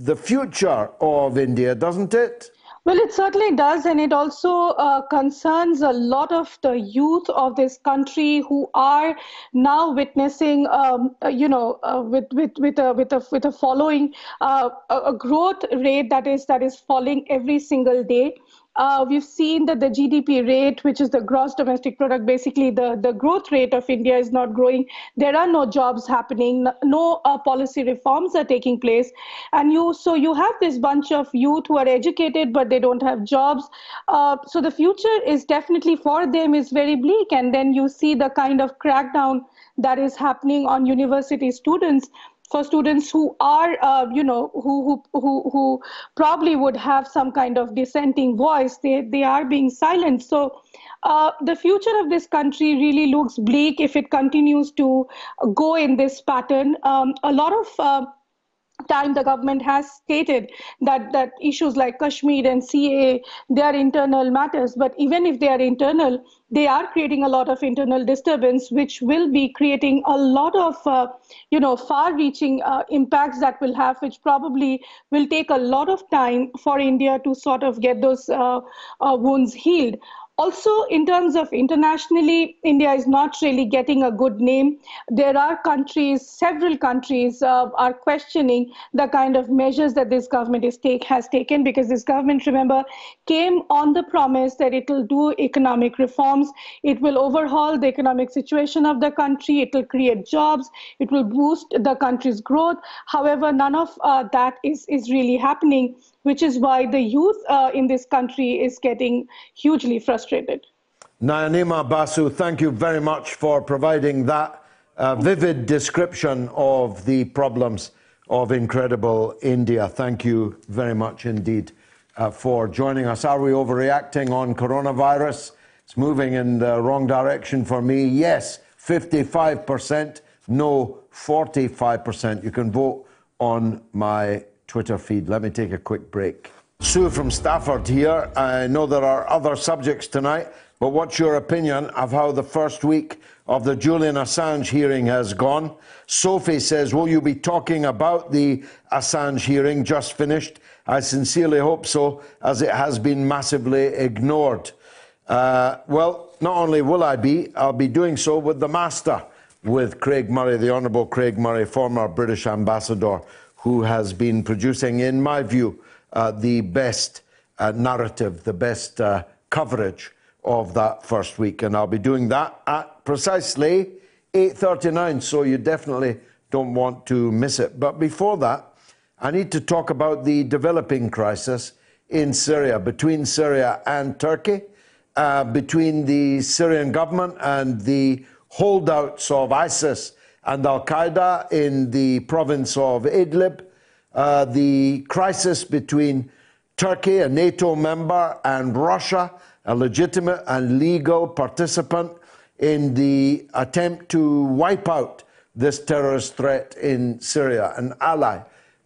the future of India, doesn't it? Well, it certainly does, and it also uh, concerns a lot of the youth of this country who are now witnessing, um, uh, you know, uh, with with with a with a with a following uh, a growth rate that is that is falling every single day. Uh, we've seen that the GDP rate, which is the gross domestic product, basically the, the growth rate of India is not growing. There are no jobs happening, no uh, policy reforms are taking place. And you, so you have this bunch of youth who are educated, but they don't have jobs. Uh, so the future is definitely for them is very bleak. And then you see the kind of crackdown that is happening on university students for students who are, uh, you know, who, who, who, who probably would have some kind of dissenting voice, they, they are being silenced So uh, the future of this country really looks bleak if it continues to go in this pattern. Um, a lot of uh, time the government has stated that that issues like Kashmir and CA they are internal matters. But even if they are internal they are creating a lot of internal disturbance which will be creating a lot of uh, you know far reaching uh, impacts that will have which probably will take a lot of time for India to sort of get those uh, uh wounds healed also in terms of internationally india is not really getting a good name. There are countries several countries uh, are questioning the kind of measures that this government is take has taken because this government remember came on the promise that it will do economic reforms. It will overhaul the economic situation of the country. It will create jobs. It will boost the country's growth. However none of uh, that is is really happening which is why the youth uh, in this country is getting hugely frustrated. Nayanima Basu, thank you very much for providing that uh, vivid description of the problems of incredible India. Thank you very much indeed uh, for joining us. Are we overreacting on coronavirus? It's moving in the wrong direction for me. Yes, 55%. No, 45%. You can vote on my Twitter feed. Let me take a quick break. Sue from Stafford here. I know there are other subjects tonight, but what's your opinion of how the first week of the Julian Assange hearing has gone? Sophie says, Will you be talking about the Assange hearing just finished? I sincerely hope so, as it has been massively ignored. Uh, well, not only will I be, I'll be doing so with the master, with Craig Murray, the Honourable Craig Murray, former British ambassador who has been producing, in my view, uh, the best uh, narrative, the best uh, coverage of that first week. And I'll be doing that at precisely 8.39, so you definitely don't want to miss it. But before that, I need to talk about the developing crisis in Syria, between Syria and Turkey, uh, between the Syrian government and the holdouts of ISIS and Al Qaeda in the province of Idlib, uh, the crisis between Turkey, a NATO member, and Russia, a legitimate and legal participant in the attempt to wipe out this terrorist threat in Syria, an ally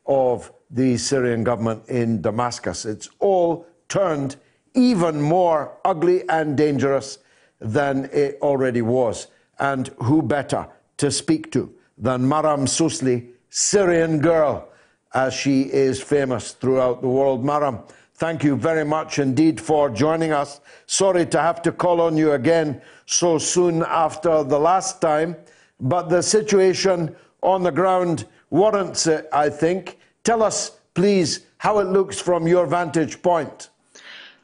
of the Syrian government in Damascus. It's all turned even more ugly and dangerous than it already was. And who better to speak to than Maram Susli, Syrian girl, as she is famous throughout the world. Maram, thank you very much indeed for joining us. Sorry to have to call on you again so soon after the last time, but the situation on the ground warrants it, I think. Tell us, please, how it looks from your vantage point.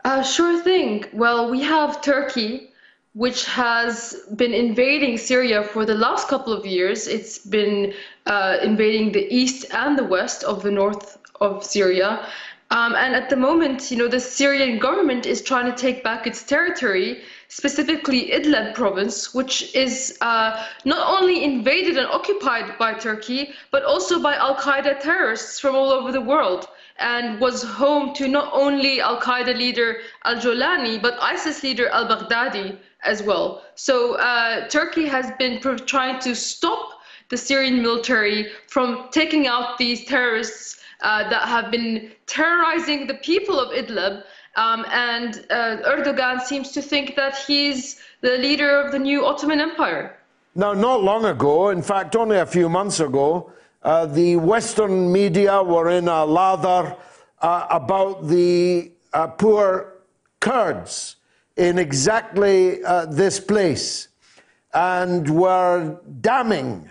Uh, sure thing. Well, we have Turkey which has been invading Syria for the last couple of years. It's been uh, invading the east and the west of the north of Syria. Um, and at the moment, you know, the Syrian government is trying to take back its territory, specifically Idlib province, which is uh, not only invaded and occupied by Turkey, but also by Al Qaeda terrorists from all over the world and was home to not only Al Qaeda leader al Jolani, but ISIS leader al Baghdadi as well. So uh, Turkey has been trying to stop the Syrian military from taking out these terrorists uh, that have been terrorizing the people of Idlib. Um, and uh, Erdogan seems to think that he's the leader of the new Ottoman Empire. Now, not long ago, in fact, only a few months ago, uh, the Western media were in a lather uh, about the uh, poor Kurds in exactly uh, this place and were damning,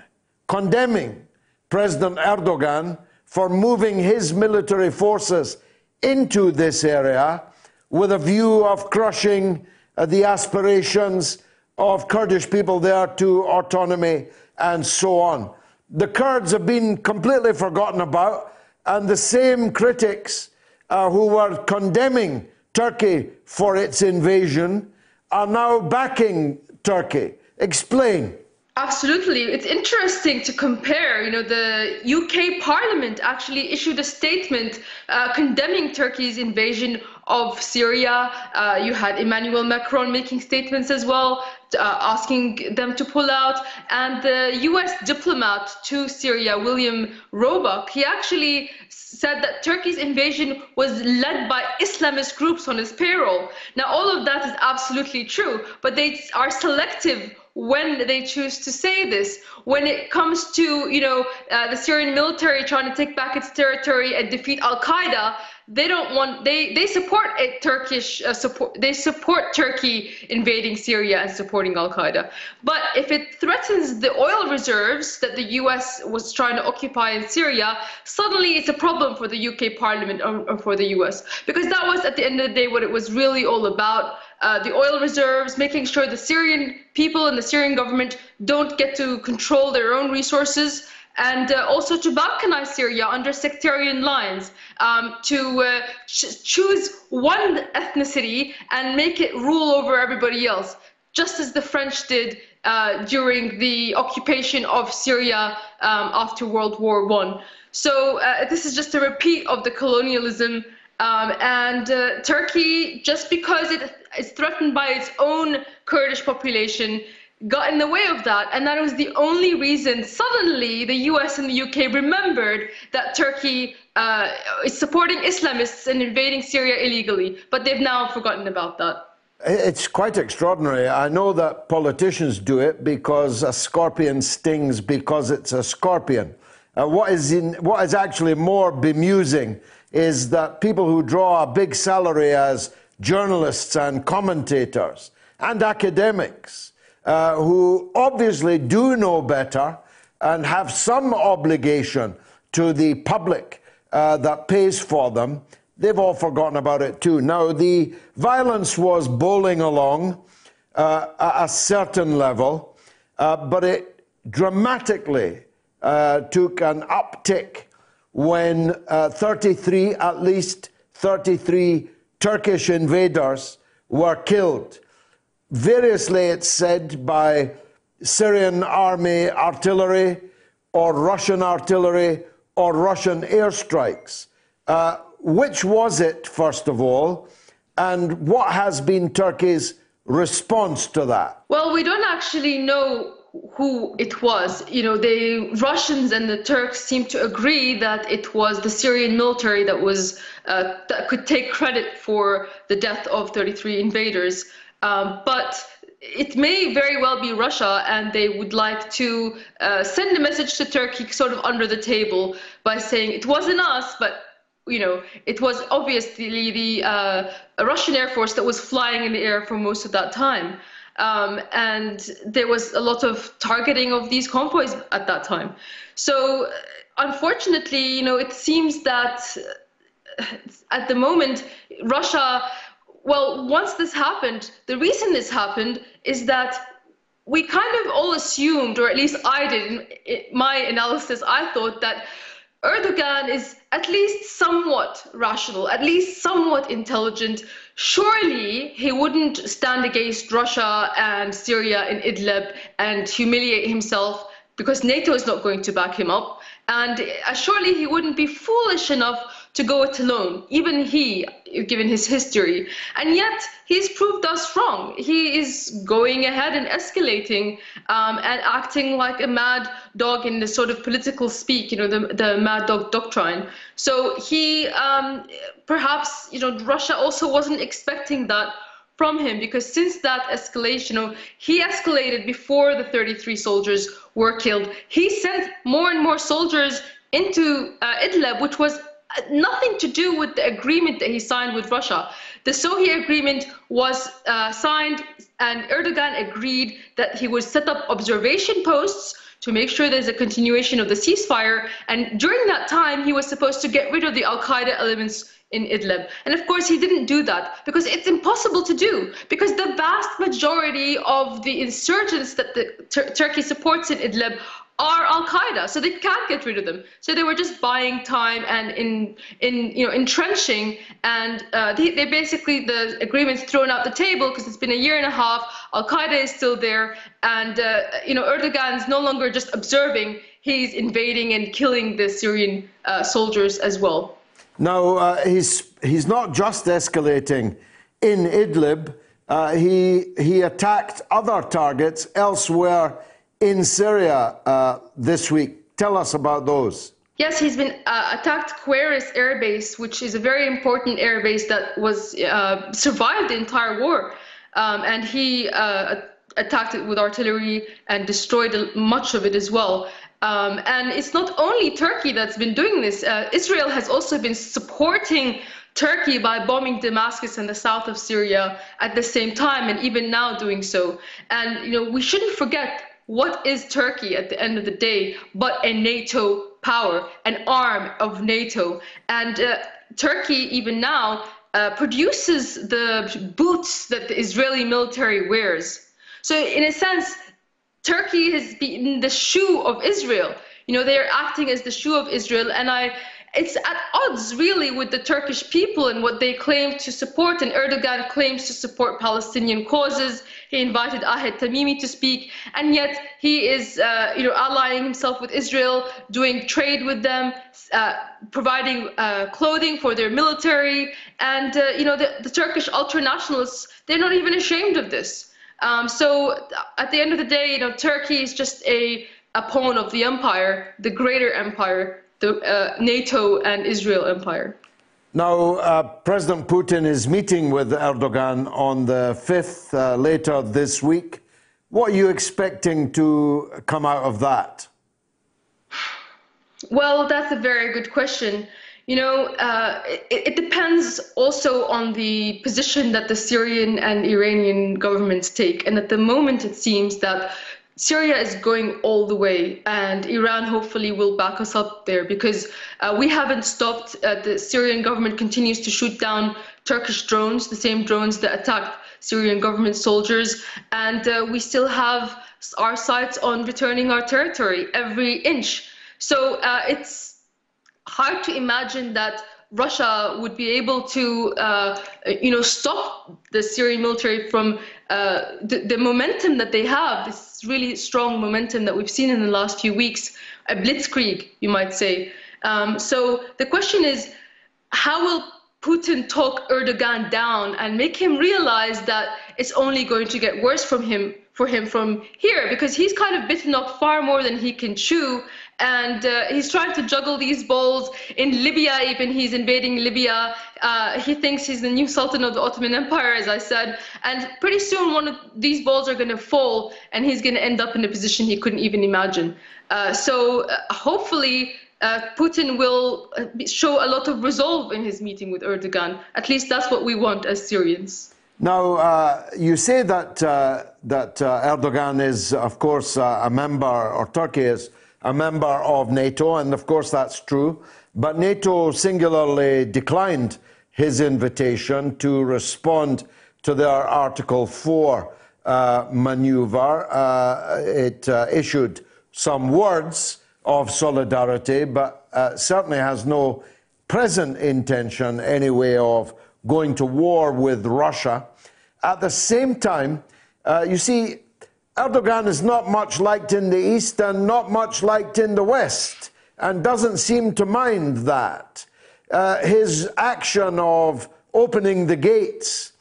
condemning President Erdogan for moving his military forces into this area with a view of crushing uh, the aspirations of Kurdish people there to autonomy and so on. The Kurds have been completely forgotten about, and the same critics uh, who were condemning Turkey for its invasion are now backing Turkey. Explain. Absolutely. It's interesting to compare. You know, the UK Parliament actually issued a statement uh, condemning Turkey's invasion of Syria. Uh, you had Emmanuel Macron making statements as well, uh, asking them to pull out. And the US diplomat to Syria, William Roebuck, he actually said that Turkey's invasion was led by Islamist groups on his payroll. Now, all of that is absolutely true, but they are selective when they choose to say this. When it comes to, you know, uh, the Syrian military trying to take back its territory and defeat Al Qaeda, they don't want they they support a Turkish uh, support they support Turkey invading Syria and supporting Al Qaeda. But if it threatens the oil reserves that the U.S. was trying to occupy in Syria, suddenly it's a problem for the UK Parliament or, or for the U.S. because that was at the end of the day what it was really all about. Uh, the oil reserves, making sure the Syrian people and the Syrian government don't get to control their own resources and uh, also to balkanize Syria under sectarian lines, um, to uh, ch- choose one ethnicity and make it rule over everybody else, just as the French did uh, during the occupation of Syria um, after World War One. So uh, this is just a repeat of the colonialism. Um, and uh, Turkey, just because it is threatened by its own Kurdish population, got in the way of that. And that was the only reason suddenly the US and the UK remembered that Turkey uh, is supporting Islamists and invading Syria illegally. But they've now forgotten about that. It's quite extraordinary. I know that politicians do it because a scorpion stings because it's a scorpion. Uh, what, is in, what is actually more bemusing is that people who draw a big salary as journalists and commentators and academics uh, who obviously do know better and have some obligation to the public uh, that pays for them, they've all forgotten about it too. Now, the violence was bowling along uh, at a certain level, uh, but it dramatically uh, took an uptick when uh, 33, at least 33 Turkish invaders were killed variously it's said by Syrian army artillery or Russian artillery or Russian airstrikes. Uh, which was it, first of all, and what has been Turkey's response to that? Well, we don't actually know who it was. You know, the Russians and the Turks seem to agree that it was the Syrian military that was uh, that could take credit for the death of 33 invaders. Um, but it may very well be Russia, and they would like to uh, send a message to Turkey sort of under the table by saying it wasn't us, but you know, it was obviously the uh, Russian Air Force that was flying in the air for most of that time. Um, and there was a lot of targeting of these convoys at that time. So, unfortunately, you know, it seems that uh, at the moment, Russia well, once this happened, the reason this happened is that we kind of all assumed, or at least I did, in my analysis, I thought that Erdogan is at least somewhat rational, at least somewhat intelligent. Surely he wouldn't stand against Russia and Syria in Idlib and humiliate himself because NATO is not going to back him up. And uh, surely he wouldn't be foolish enough to go it alone, even he, given his history. And yet, he's proved us wrong. He is going ahead and escalating um, and acting like a mad dog in the sort of political speak, you know, the, the mad dog doctrine. So he, um, perhaps, you know, Russia also wasn't expecting that from him because since that escalation, you know, he escalated before the 33 soldiers were killed. He sent more and more soldiers into uh, Idlib, which was nothing to do with the agreement that he signed with Russia. The Sochi agreement was uh, signed, and Erdogan agreed that he would set up observation posts to make sure there's a continuation of the ceasefire. And during that time, he was supposed to get rid of the Al Qaeda elements in Idlib. And of course, he didn't do that because it's impossible to do because the vast majority of the insurgents that the Tur Turkey supports in Idlib are Al Qaeda, so they can't get rid of them. So they were just buying time and in in you know entrenching, and uh, they, they basically the agreement's thrown out the table because it's been a year and a half. Al Qaeda is still there, and uh, you know Erdogan's no longer just observing; he's invading and killing the Syrian uh, soldiers as well. Now uh, he's he's not just escalating in Idlib. Uh, he he attacked other targets elsewhere in Syria uh, this week. Tell us about those. Yes, he's been uh, attacked Kuweires Air Base, which is a very important air base that was uh, survived the entire war, um, and he uh, attacked it with artillery and destroyed much of it as well. Um, and it's not only Turkey that's been doing this. Uh, Israel has also been supporting Turkey by bombing Damascus and the south of Syria at the same time, and even now doing so. And you know, we shouldn't forget what is Turkey at the end of the day but a NATO power, an arm of NATO? And uh, Turkey, even now, uh, produces the boots that the Israeli military wears. So, in a sense, Turkey has the shoe of Israel. You know, they're acting as the shoe of Israel. And I it's at odds really with the Turkish people and what they claim to support. And Erdogan claims to support Palestinian causes. He invited Ahed Tamimi to speak, and yet he is, uh, you know, allying himself with Israel, doing trade with them, uh, providing uh, clothing for their military, and uh, you know, the, the Turkish ultranationalists, they're not even ashamed of this. Um, so at the end of the day, you know, Turkey is just a a pawn of the empire, the greater empire the uh, NATO and Israel empire. Now, uh, President Putin is meeting with Erdogan on the 5th uh, later this week. What are you expecting to come out of that? Well, that's a very good question. You know, uh, it, it, depends also on the position that the Syrian and Iranian governments take. And at the moment, it seems that Syria is going all the way, and Iran hopefully will back us up there because uh, we haven't stopped. Uh, the Syrian government continues to shoot down Turkish drones, the same drones that attacked Syrian government soldiers, and uh, we still have our sights on returning our territory every inch. So uh, it's hard to imagine that Russia would be able to, uh, you know, stop the Syrian military from uh, the, the, momentum that they have, this really strong momentum that we've seen in the last few weeks, a blitzkrieg, you might say. Um, so the question is, how will Putin talk Erdogan down and make him realize that it's only going to get worse from him for him from here because he's kind of bitten off far more than he can chew and uh, he's trying to juggle these balls in Libya even he's invading Libya uh, he thinks he's the new sultan of the Ottoman Empire as I said and pretty soon one of these balls are going to fall and he's going to end up in a position he couldn't even imagine uh, so uh, hopefully uh, Putin will uh, show a lot of resolve in his meeting with Erdogan. At least that's what we want as Syrians. Now, uh, you say that, uh, that uh, Erdogan is, of course, a member, or Turkey is a member of NATO, and of course that's true. But NATO singularly declined his invitation to respond to their Article 4 uh, maneuver. Uh, it issued some words of solidarity, but certainly has no present intention, anyway, of going to war with Russia. At the same time, uh, you see, Erdogan is not much liked in the East and not much liked in the West, and doesn't seem to mind that. Uh, his action of opening the gates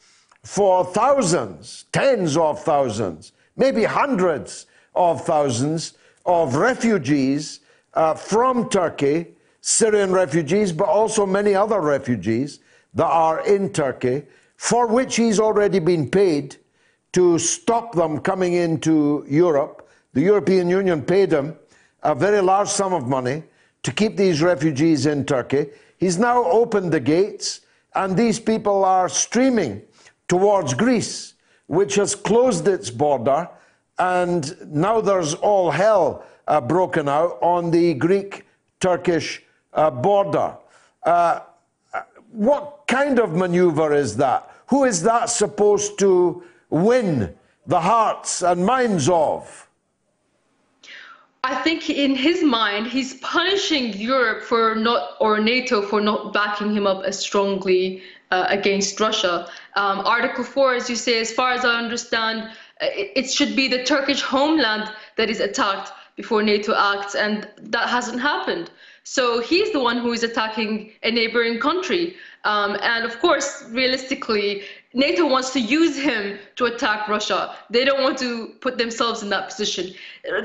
for thousands, tens of thousands, maybe hundreds of thousands of refugees uh, from Turkey, Syrian refugees, but also many other refugees that are in Turkey, for which he's already been paid to stop them coming into Europe. The European Union paid him a very large sum of money to keep these refugees in Turkey. He's now opened the gates, and these people are streaming towards Greece, which has closed its border, and now there's all hell uh, broken out on the Greek Turkish uh, border. Uh, what kind of maneuver is that? Who is that supposed to win the hearts and minds of? I think in his mind, he's punishing Europe for not, or NATO for not backing him up as strongly uh, against Russia. Um, Article 4, as you say, as far as I understand, it, it should be the Turkish homeland that is attacked before NATO acts, and that hasn't happened. So he's the one who is attacking a neighboring country. Um, and of course, realistically, NATO wants to use him to attack Russia. They don't want to put themselves in that position.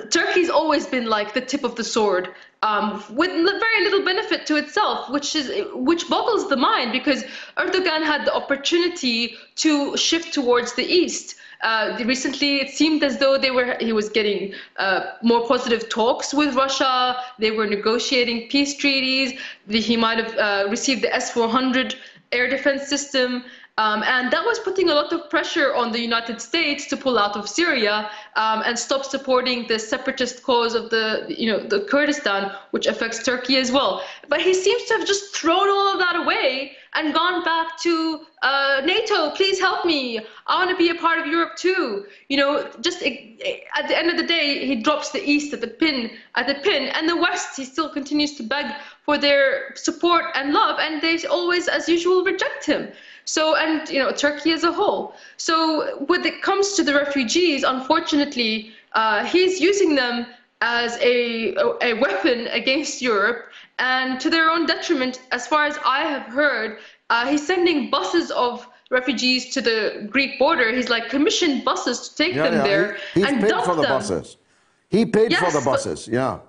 Turkey's always been like the tip of the sword, um, with very little benefit to itself, which is which boggles the mind because Erdogan had the opportunity to shift towards the east. Uh, recently, it seemed as though they were he was getting uh, more positive talks with Russia. They were negotiating peace treaties. He might have uh, received the S-400 air defense system. Um, and that was putting a lot of pressure on the United States to pull out of Syria um, and stop supporting the separatist cause of the, you know, the Kurdistan, which affects Turkey as well. But he seems to have just thrown all of that away and gone back to uh, NATO. Please help me. I want to be a part of Europe too. You know, just at the end of the day, he drops the East at the pin, at the pin, and the West. He still continues to beg for their support and love, and they always, as usual, reject him. So, and you know, Turkey as a whole. So, when it comes to the refugees, unfortunately, uh, he's using them as a, a weapon against Europe and to their own detriment, as far as I have heard. Uh, he's sending buses of refugees to the Greek border. He's like commissioned buses to take yeah, them yeah. there he, and paid dump for the them. buses. He paid yes, for the buses. yeah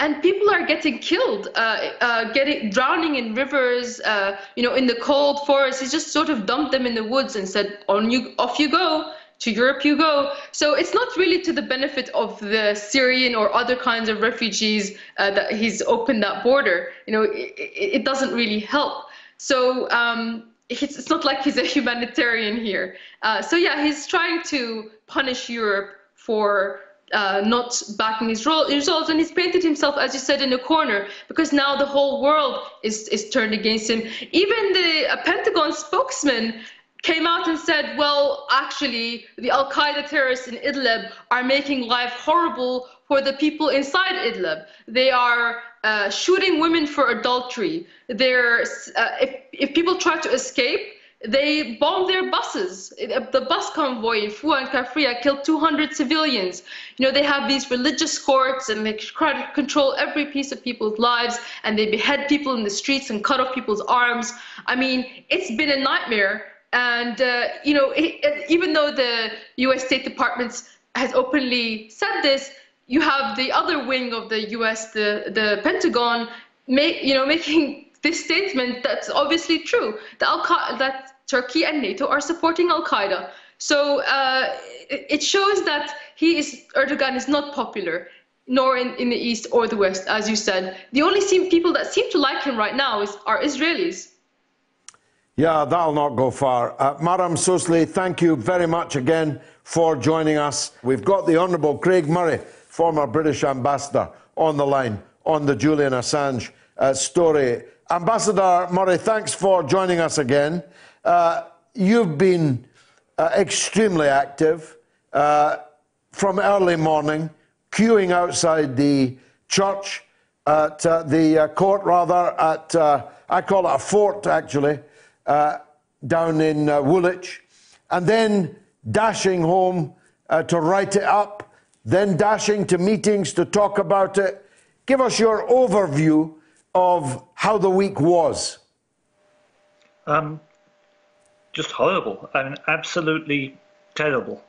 and people are getting killed, uh, uh, getting drowning in rivers, uh, you know, in the cold forest. He just sort of dumped them in the woods and said, "On you, off you go." To Europe you go. So it's not really to the benefit of the Syrian or other kinds of refugees uh, that he's opened that border. You know, it, it doesn't really help. So um, it's, it's, not like he's a humanitarian here. Uh, so yeah, he's trying to punish Europe for uh, not backing his results, and he's painted himself, as you said, in a corner because now the whole world is is turned against him. Even the uh, Pentagon spokesman came out and said, well, actually, the Al Qaeda terrorists in Idlib are making life horrible for the people inside Idlib. They are uh, shooting women for adultery. They're, uh, if, if people try to escape, they bombed their buses. The bus convoy in Foua and Kafria killed 200 civilians. You know, they have these religious courts and they try to control every piece of people's lives and they behead people in the streets and cut off people's arms. I mean, it's been a nightmare. And, uh, you know, it, it, even though the US State Department has openly said this, you have the other wing of the US, the, the Pentagon, make, you know, making this statement that's obviously true. That, that Turkey and NATO are supporting Al Qaeda. So uh, it shows that he is Erdogan is not popular, nor in, in the east or the west, as you said. The only people that seem to like him right now is, are Israelis. Yeah, that'll not go far. Uh, Maram Susli, thank you very much again for joining us. We've got the Honourable Craig Murray, former British ambassador, on the line on the Julian Assange uh, story. Ambassador Murray, thanks for joining us again. Uh, you've been uh, extremely active uh, from early morning, queuing outside the church, at uh, the uh, court, rather, at, uh, I call it a fort actually, down in Woolwich, and then dashing home to write it up, then dashing to meetings to talk about it. Give us your overview of how the week was? Um, just horrible I and absolutely terrible.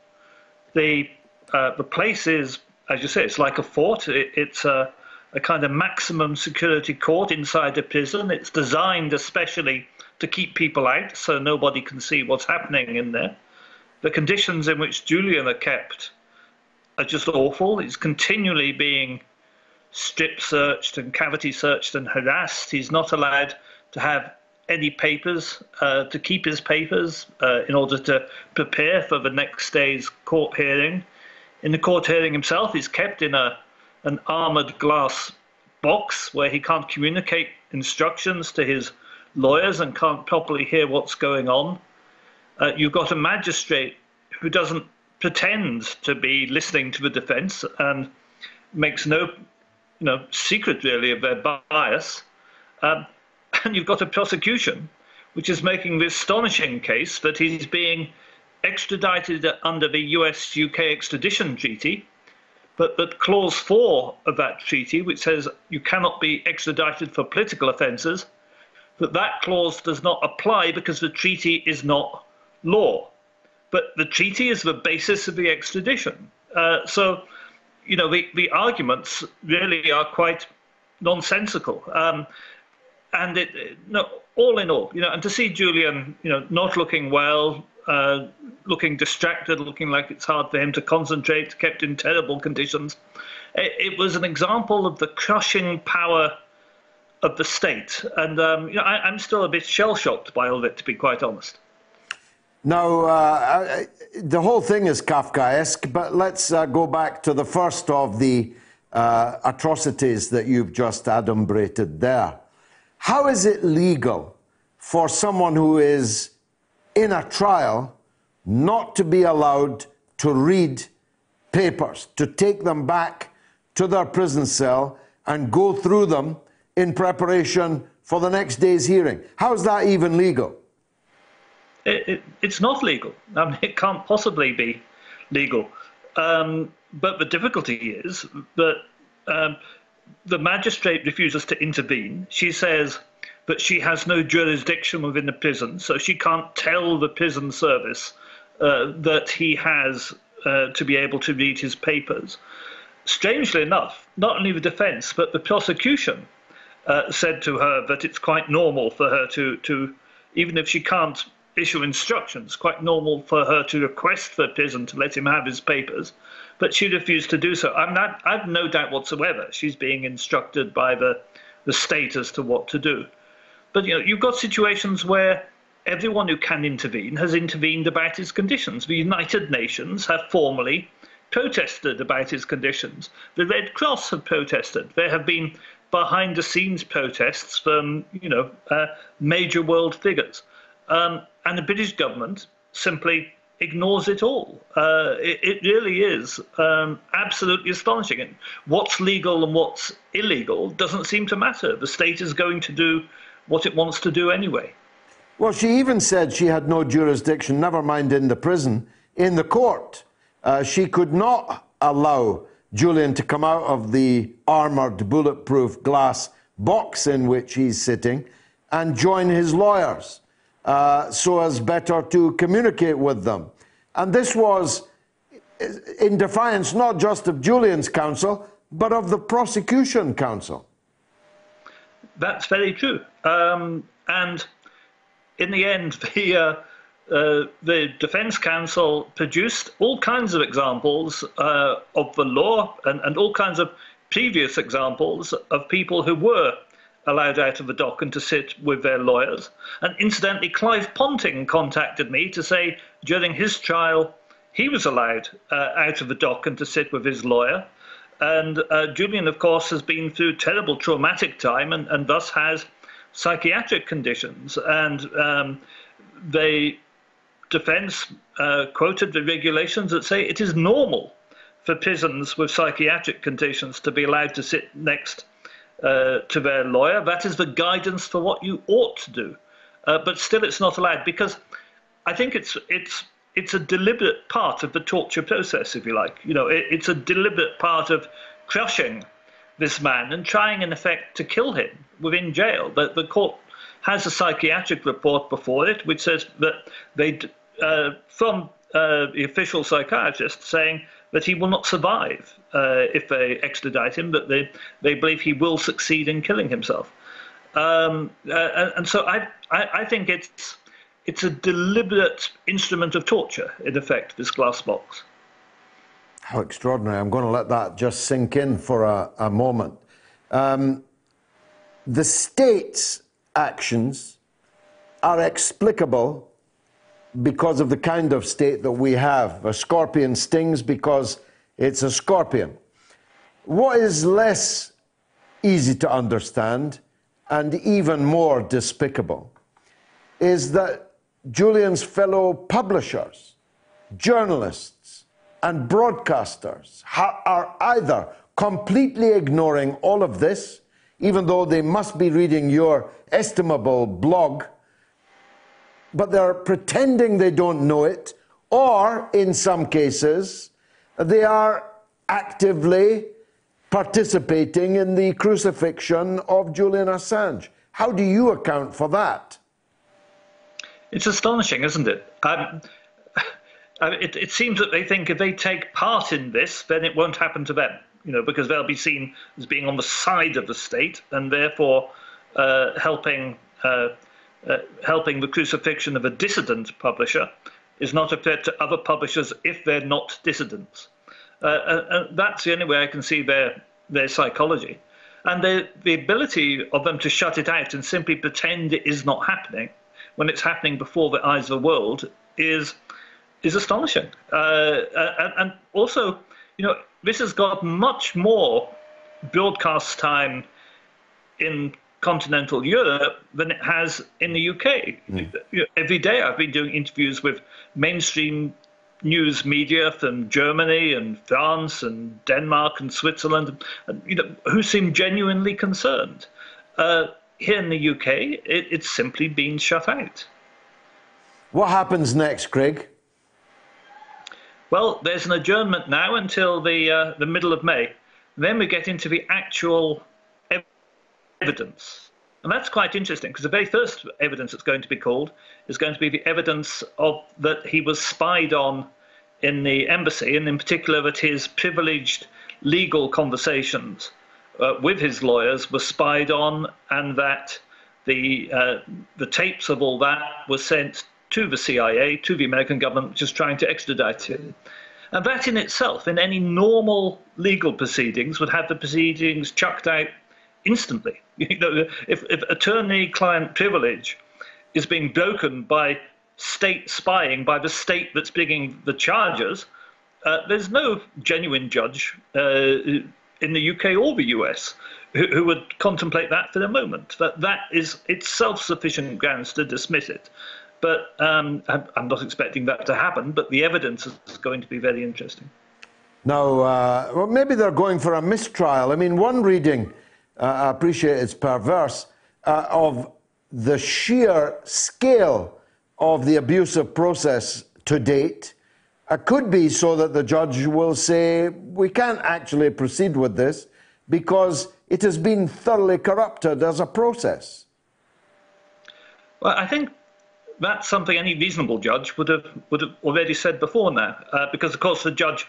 The uh, the place is, as you say, it's like a fort. It, it's a, a kind of maximum security court inside a prison. It's designed especially to keep people out so nobody can see what's happening in there. The conditions in which Julian are kept are just awful. It's continually being strip searched and cavity searched and harassed. He's not allowed to have any papers, uh, to keep his papers uh, in order to prepare for the next day's court hearing. In the court hearing himself, he's kept in a an armored glass box where he can't communicate instructions to his lawyers and can't properly hear what's going on. Uh, you've got a magistrate who doesn't pretend to be listening to the defense and makes no you know, secret really of their bias. Um, and you've got a prosecution which is making the astonishing case that he's being extradited under the US UK extradition treaty, but that clause 4 of that treaty, which says you cannot be extradited for political offences, that that clause does not apply because the treaty is not law. But the treaty is the basis of the extradition. Uh, so, you know, the, the arguments really are quite nonsensical. Um, and it, no, all in all, you know, and to see Julian, you know, not looking well, uh, looking distracted, looking like it's hard for him to concentrate, kept in terrible conditions, it, it was an example of the crushing power of the state. And um, you know, I, am still a bit shell shocked by all of it, to be quite honest. Now, uh, the whole thing is Kafkaesque, but let's uh, go back to the first of the uh, atrocities that you've just adumbrated there. How is it legal for someone who is in a trial not to be allowed to read papers, to take them back to their prison cell and go through them in preparation for the next day's hearing? How is that even legal? It, it, it's not legal. I mean, it can't possibly be legal. Um, but the difficulty is that um, the magistrate refuses to intervene. She says that she has no jurisdiction within the prison, so she can't tell the prison service uh, that he has uh, to be able to read his papers. Strangely enough, not only the defense, but the prosecution uh, said to her that it's quite normal for her to, to, even if she can't issue instructions, quite normal for her to request the prison to let him have his papers but she refused to do so. I'm not, I've no doubt whatsoever she's being instructed by the, the state as to what to do. But you know, you've got situations where everyone who can intervene has intervened about his conditions. The United Nations have formally protested about his conditions. The Red Cross have protested. There have been behind the scenes protests from you know uh, major world figures. Um, and the British government simply ignores it all. Uh, it, it, really is um, absolutely astonishing. And what's legal and what's illegal doesn't seem to matter. The state is going to do what it wants to do anyway. Well, she even said she had no jurisdiction, never mind in the prison, in the court. Uh, she could not allow Julian to come out of the armoured, bulletproof glass box in which he's sitting and join his lawyers uh, so as better to communicate with them. And this was in defiance not just of Julian's counsel, but of the prosecution counsel. That's very true. Um, and in the end, the, uh, uh, the defense counsel produced all kinds of examples uh, of the law and, and all kinds of previous examples of people who were allowed out of the dock and to sit with their lawyers. And incidentally, Clive Ponting contacted me to say during his trial he was allowed uh, out of the dock and to sit with his lawyer. And uh, Julian, of course, has been through terrible traumatic time and, and thus has psychiatric conditions. And um, the defense uh, quoted the regulations that say it is normal for prisons with psychiatric conditions to be allowed to sit next uh, to their lawyer. That is the guidance for what you ought to do. Uh, but still, it's not allowed because I think it's it's it's a deliberate part of the torture process, if you like. You know, it, it's a deliberate part of crushing this man and trying, in effect, to kill him within jail. The, the court has a psychiatric report before it which says that they, uh, from uh, the official psychiatrist, saying that he will not survive uh, if they extradite him, that they, they believe he will succeed in killing himself. Um, uh, and so I, I, I, think it's, it's a deliberate instrument of torture, in effect, this glass box. How extraordinary. I'm going to let that just sink in for a, a moment. Um, the state's actions are explicable because of the kind of state that we have. A scorpion stings because it's a scorpion. What is less easy to understand and even more despicable is that Julian's fellow publishers, journalists, and broadcasters are either completely ignoring all of this, even though they must be reading your estimable blog, but they're pretending they don't know it, or in some cases, they are actively participating in the crucifixion of Julian Assange. How do you account for that? It's astonishing, isn't it? Um, it, it seems that they think if they take part in this, then it won't happen to them. You know, because they'll be seen as being on the side of the state and therefore uh, helping uh, uh, helping the crucifixion of a dissident publisher is not a threat to other publishers if they're not dissidents. Uh, uh, that's the only way I can see their their psychology, and the the ability of them to shut it out and simply pretend it is not happening when it's happening before the eyes of the world is is astonishing. Uh, and, and, also, you know, this has got much more broadcast time in continental Europe than it has in the UK. Mm. Every day I've been doing interviews with mainstream news media from Germany and France and Denmark and Switzerland, and, you know, who seem genuinely concerned. Uh, here in the UK, it, it's simply been shut out. What happens next, Craig? Well, there's an adjournment now until the uh, the middle of May. Then we get into the actual evidence. And that's quite interesting because the very first evidence that's going to be called is going to be the evidence of that he was spied on in the embassy, and in particular that his privileged legal conversations uh, with his lawyers were spied on, and that the uh, the tapes of all that were sent to the CIA, to the American government, just trying to extradite him. And that in itself, in any normal legal proceedings, would have the proceedings chucked out instantly. You know, if, if attorney-client privilege is being broken by state spying, by the state that's bringing the charges, uh, there's no genuine judge uh, in the UK or the US who, who, would contemplate that for the moment. That that is itself sufficient grounds to dismiss it. But um, I'm not expecting that to happen. But the evidence is going to be very interesting. Now, uh, well, maybe they're going for a mistrial. I mean, one reading, I appreciate it's perverse, uh, of the sheer scale of the abusive process to date. It could be so that the judge will say, we can't actually proceed with this because it has been thoroughly corrupted as a process. Well, I think that's something any reasonable judge would have would have already said before now, uh, because of course the judge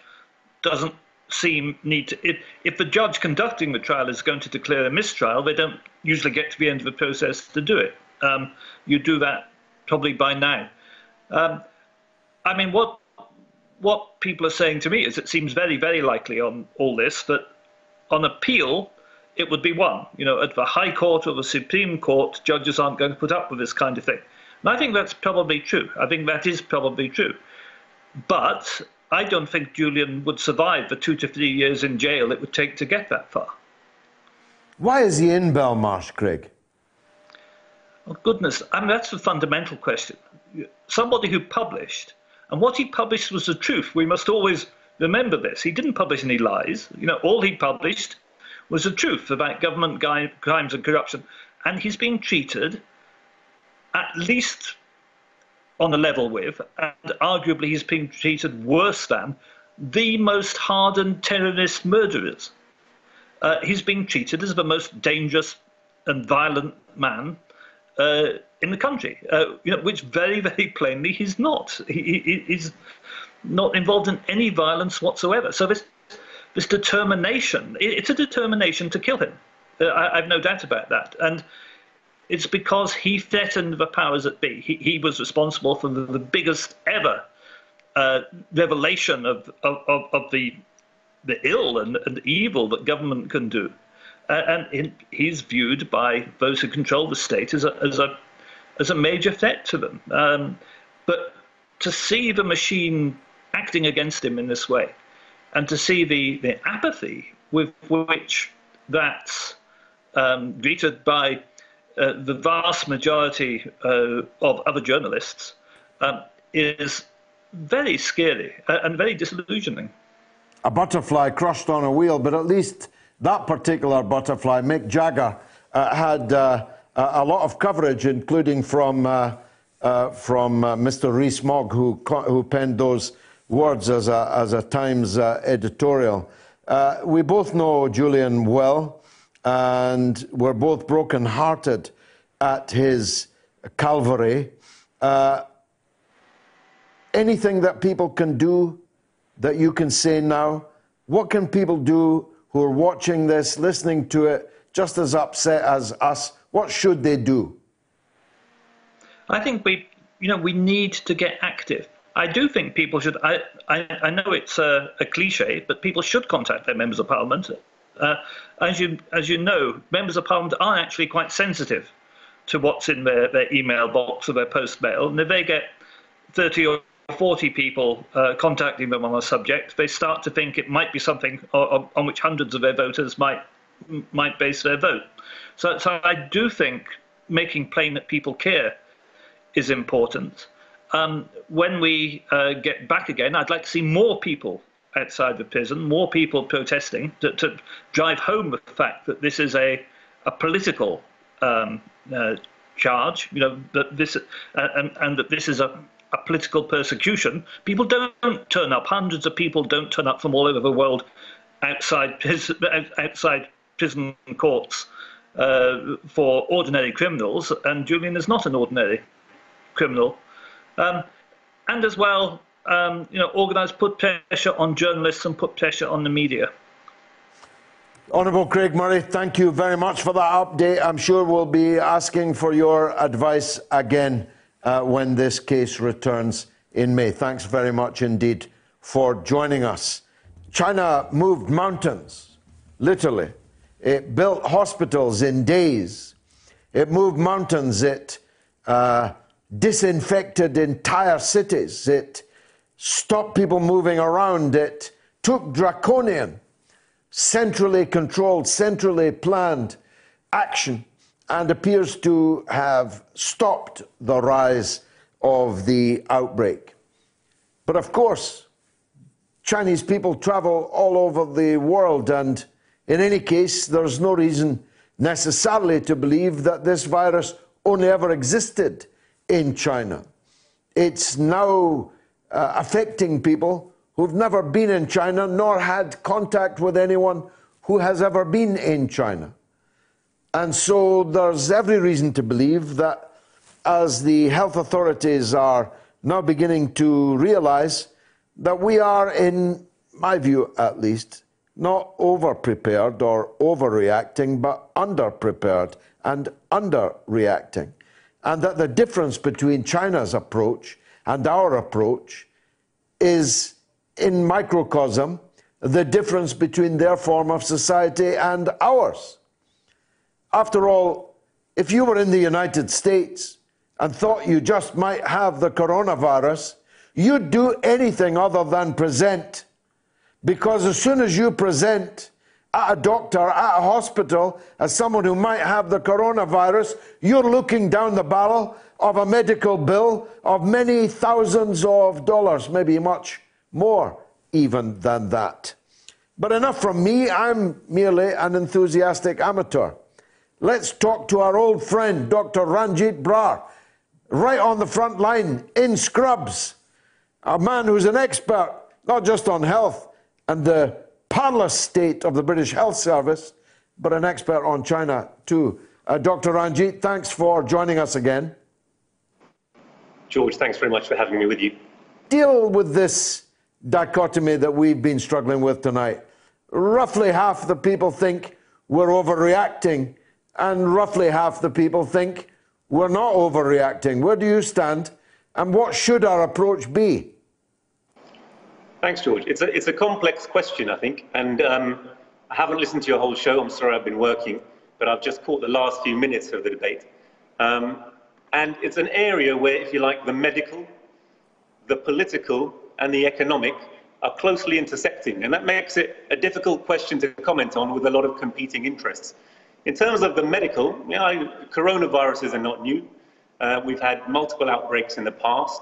doesn't seem need to. If, if the judge conducting the trial is going to declare a mistrial, they don't usually get to the end of the process to do it. Um, you do that probably by now. Um, I mean, what what people are saying to me is it seems very very likely on all this that on appeal it would be won. You know, at the High Court or the Supreme Court, judges aren't going to put up with this kind of thing. And I think that's probably true. I think that is probably true. But I don't think Julian would survive the two to three years in jail it would take to get that far. Why is he in Belmarsh, Craig? Oh, goodness. I mean, that's the fundamental question. Somebody who published, and what he published was the truth. We must always remember this. He didn't publish any lies. You know, all he published was the truth about government crimes and corruption. And he's being treated at least on a level with, and arguably he's being treated worse than, the most hardened terrorist murderers. Uh, he's being treated as the most dangerous and violent man uh, in the country, uh, you know, which very, very plainly he's not. He, he, he's not involved in any violence whatsoever. So this, this determination, it's a determination to kill him. Uh, I, have no doubt about that. And it's because he threatened the powers that be. He, he was responsible for the, the biggest ever uh, revelation of, of, of, the, the ill and, and evil that government can do. and he's viewed by those who control the state as a, as a, as a major threat to them. Um, but to see the machine acting against him in this way, and to see the, the apathy with which that's um, greeted by uh, the vast majority uh, of other journalists um, is very scary and very disillusioning. A butterfly crushed on a wheel, but at least that particular butterfly, Mick Jagger, uh, had uh, a lot of coverage, including from, uh, uh from uh, Mr. Rees-Mogg, who, who penned those words as a, as a Times uh, editorial. we both know Julian well, and we're both broken-hearted at his Calvary. Uh, anything that people can do that you can say now? What can people do who are watching this, listening to it, just as upset as us, what should they do? I think we, you know, we need to get active. I do think people should. I, I, I know it's a, a, cliche, but people should contact their members of parliament. Uh, as you as you know, members of parliament are actually quite sensitive to what's in their, their email box or their post mail, and if they get 30 or 40 people uh, contacting them on a subject, they start to think it might be something on, on, which hundreds of their voters might might base their vote. So, so I do think making plain that people care is important. Um, when we uh, get back again, I'd like to see more people outside the prison, more people protesting to, to drive home the fact that this is a, a political um, uh, charge, you know, that this uh, and, and that this is a a political persecution, people don't turn up. Hundreds of people don't turn up from all over the world outside outside prison courts uh, for ordinary criminals, and Julian is not an ordinary criminal. Um, and as well, um, you know, organised put pressure on journalists and put pressure on the media. Honourable Craig Murray, thank you very much for that update. I'm sure we'll be asking for your advice again uh, when this case returns in May. Thanks very much indeed for joining us. China moved mountains, literally. It built hospitals in days. It moved mountains. It uh, disinfected entire cities. It stopped people moving around. It took draconian, centrally controlled, centrally planned action and appears to have stopped the rise of the outbreak. But of course, Chinese people travel all over the world, and in any case, there's no reason necessarily to believe that this virus only ever existed in China. It's now uh, affecting people who've never been in China nor had contact with anyone who has ever been in China. And so there's every reason to believe that as the health authorities are now beginning to realize that we are, in my view at least, not over prepared or overreacting, but under prepared and under reacting. And that the difference between China's approach and our approach is, in microcosm, the difference between their form of society and ours. After all, if you were in the United States and thought you just might have the coronavirus, you'd do anything other than present. Because as soon as you present at a doctor, at a hospital, as someone who might have the coronavirus, you're looking down the barrel of a medical bill of many thousands of dollars, maybe much more even than that. But enough from me, I'm merely an enthusiastic amateur. Let's talk to our old friend, Dr. Ranjeet Brar, right on the front line in Scrubs. A man who's an expert, not just on health and the parlous state of the British Health Service, but an expert on China too. Uh, Dr. Ranjeet, thanks for joining us again. George, thanks very much for having me with you. Deal with this dichotomy that we've been struggling with tonight. Roughly half the people think we're overreacting and roughly half the people think we're not overreacting. Where do you stand, and what should our approach be? Thanks, George. It's a, it's a complex question, I think, and um, I haven't listened to your whole show. I'm sorry I've been working, but I've just caught the last few minutes of the debate. Um, and it's an area where, if you like, the medical, the political, and the economic are closely intersecting. And that makes it a difficult question to comment on with a lot of competing interests. In terms of the medical, you know, coronaviruses are not new. Uh, we've had multiple outbreaks in the past.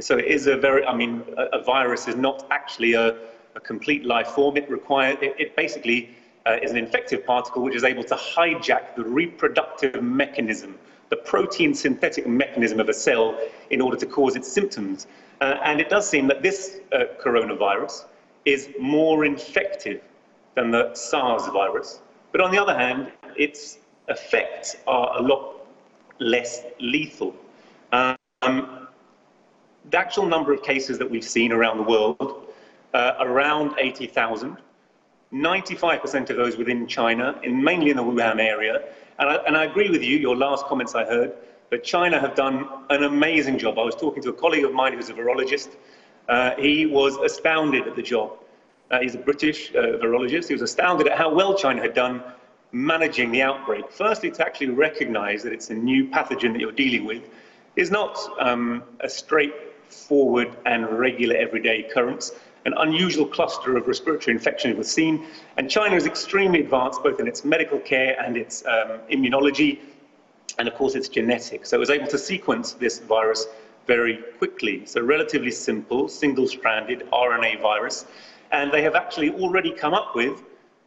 So it is a very, I mean, a, a virus is not actually a, a, complete life form. It requires, it, it basically uh, is an infective particle which is able to hijack the reproductive mechanism, the protein synthetic mechanism of a cell in order to cause its symptoms. Uh, and it does seem that this uh, coronavirus is more infective than the SARS virus. But on the other hand, its effects are a lot less lethal. Um, the actual number of cases that we've seen around the world, uh, around 80,000, 95% of those within China, in, mainly in the Wuhan area. And I, and I agree with you, your last comments I heard, that China have done an amazing job. I was talking to a colleague of mine who's a virologist. Uh, he was astounded at the job. Uh, he's a British uh, virologist. He was astounded at how well China had done managing the outbreak. Firstly, to actually recognize that it's a new pathogen that you're dealing with is not um, a straightforward and regular everyday occurrence. An unusual cluster of respiratory infections was seen, and China is extremely advanced both in its medical care and its um, immunology, and of course its genetics. So it was able to sequence this virus very quickly. So relatively simple, single-stranded RNA virus, and they have actually already come up with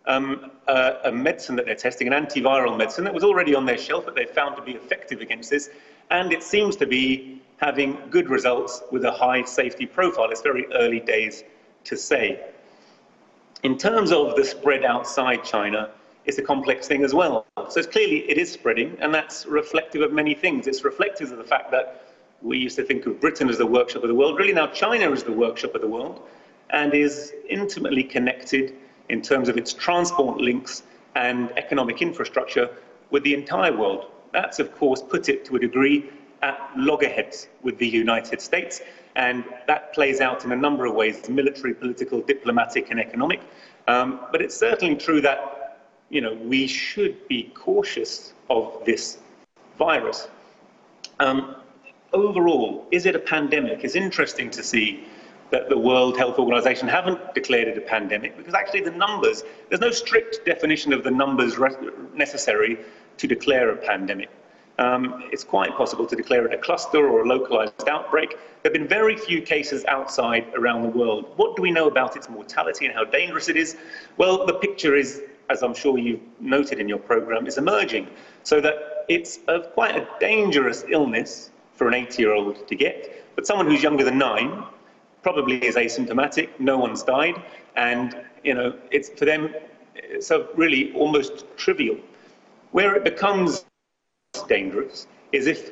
um, a, a, medicine that they're testing, an antiviral medicine that was already on their shelf that they found to be effective against this, and it seems to be having good results with a high safety profile. It's very early days to say. In terms of the spread outside China, it's a complex thing as well. So it's clearly it is spreading, and that's reflective of many things. It's reflective of the fact that we used to think of Britain as the workshop of the world. Really now China is the workshop of the world and is intimately connected in terms of its transport links and economic infrastructure with the entire world. That's, of course, put it to a degree at loggerheads with the United States, and that plays out in a number of ways military, political, diplomatic, and economic. Um, but it's certainly true that you know, we should be cautious of this virus. Um, overall, is it a pandemic? It's interesting to see that the World Health Organization haven't declared it a pandemic because actually the numbers, there's no strict definition of the numbers necessary to declare a pandemic. Um, it's quite possible to declare it a cluster or a localized outbreak. There have been very few cases outside around the world. What do we know about its mortality and how dangerous it is? Well, the picture is, as I'm sure you've noted in your program, is emerging. So that it's a, quite a dangerous illness for an 80 year old to get, but someone who's younger than nine probably is asymptomatic, no one's died, and you know, it's for them, so really almost trivial. Where it becomes dangerous is if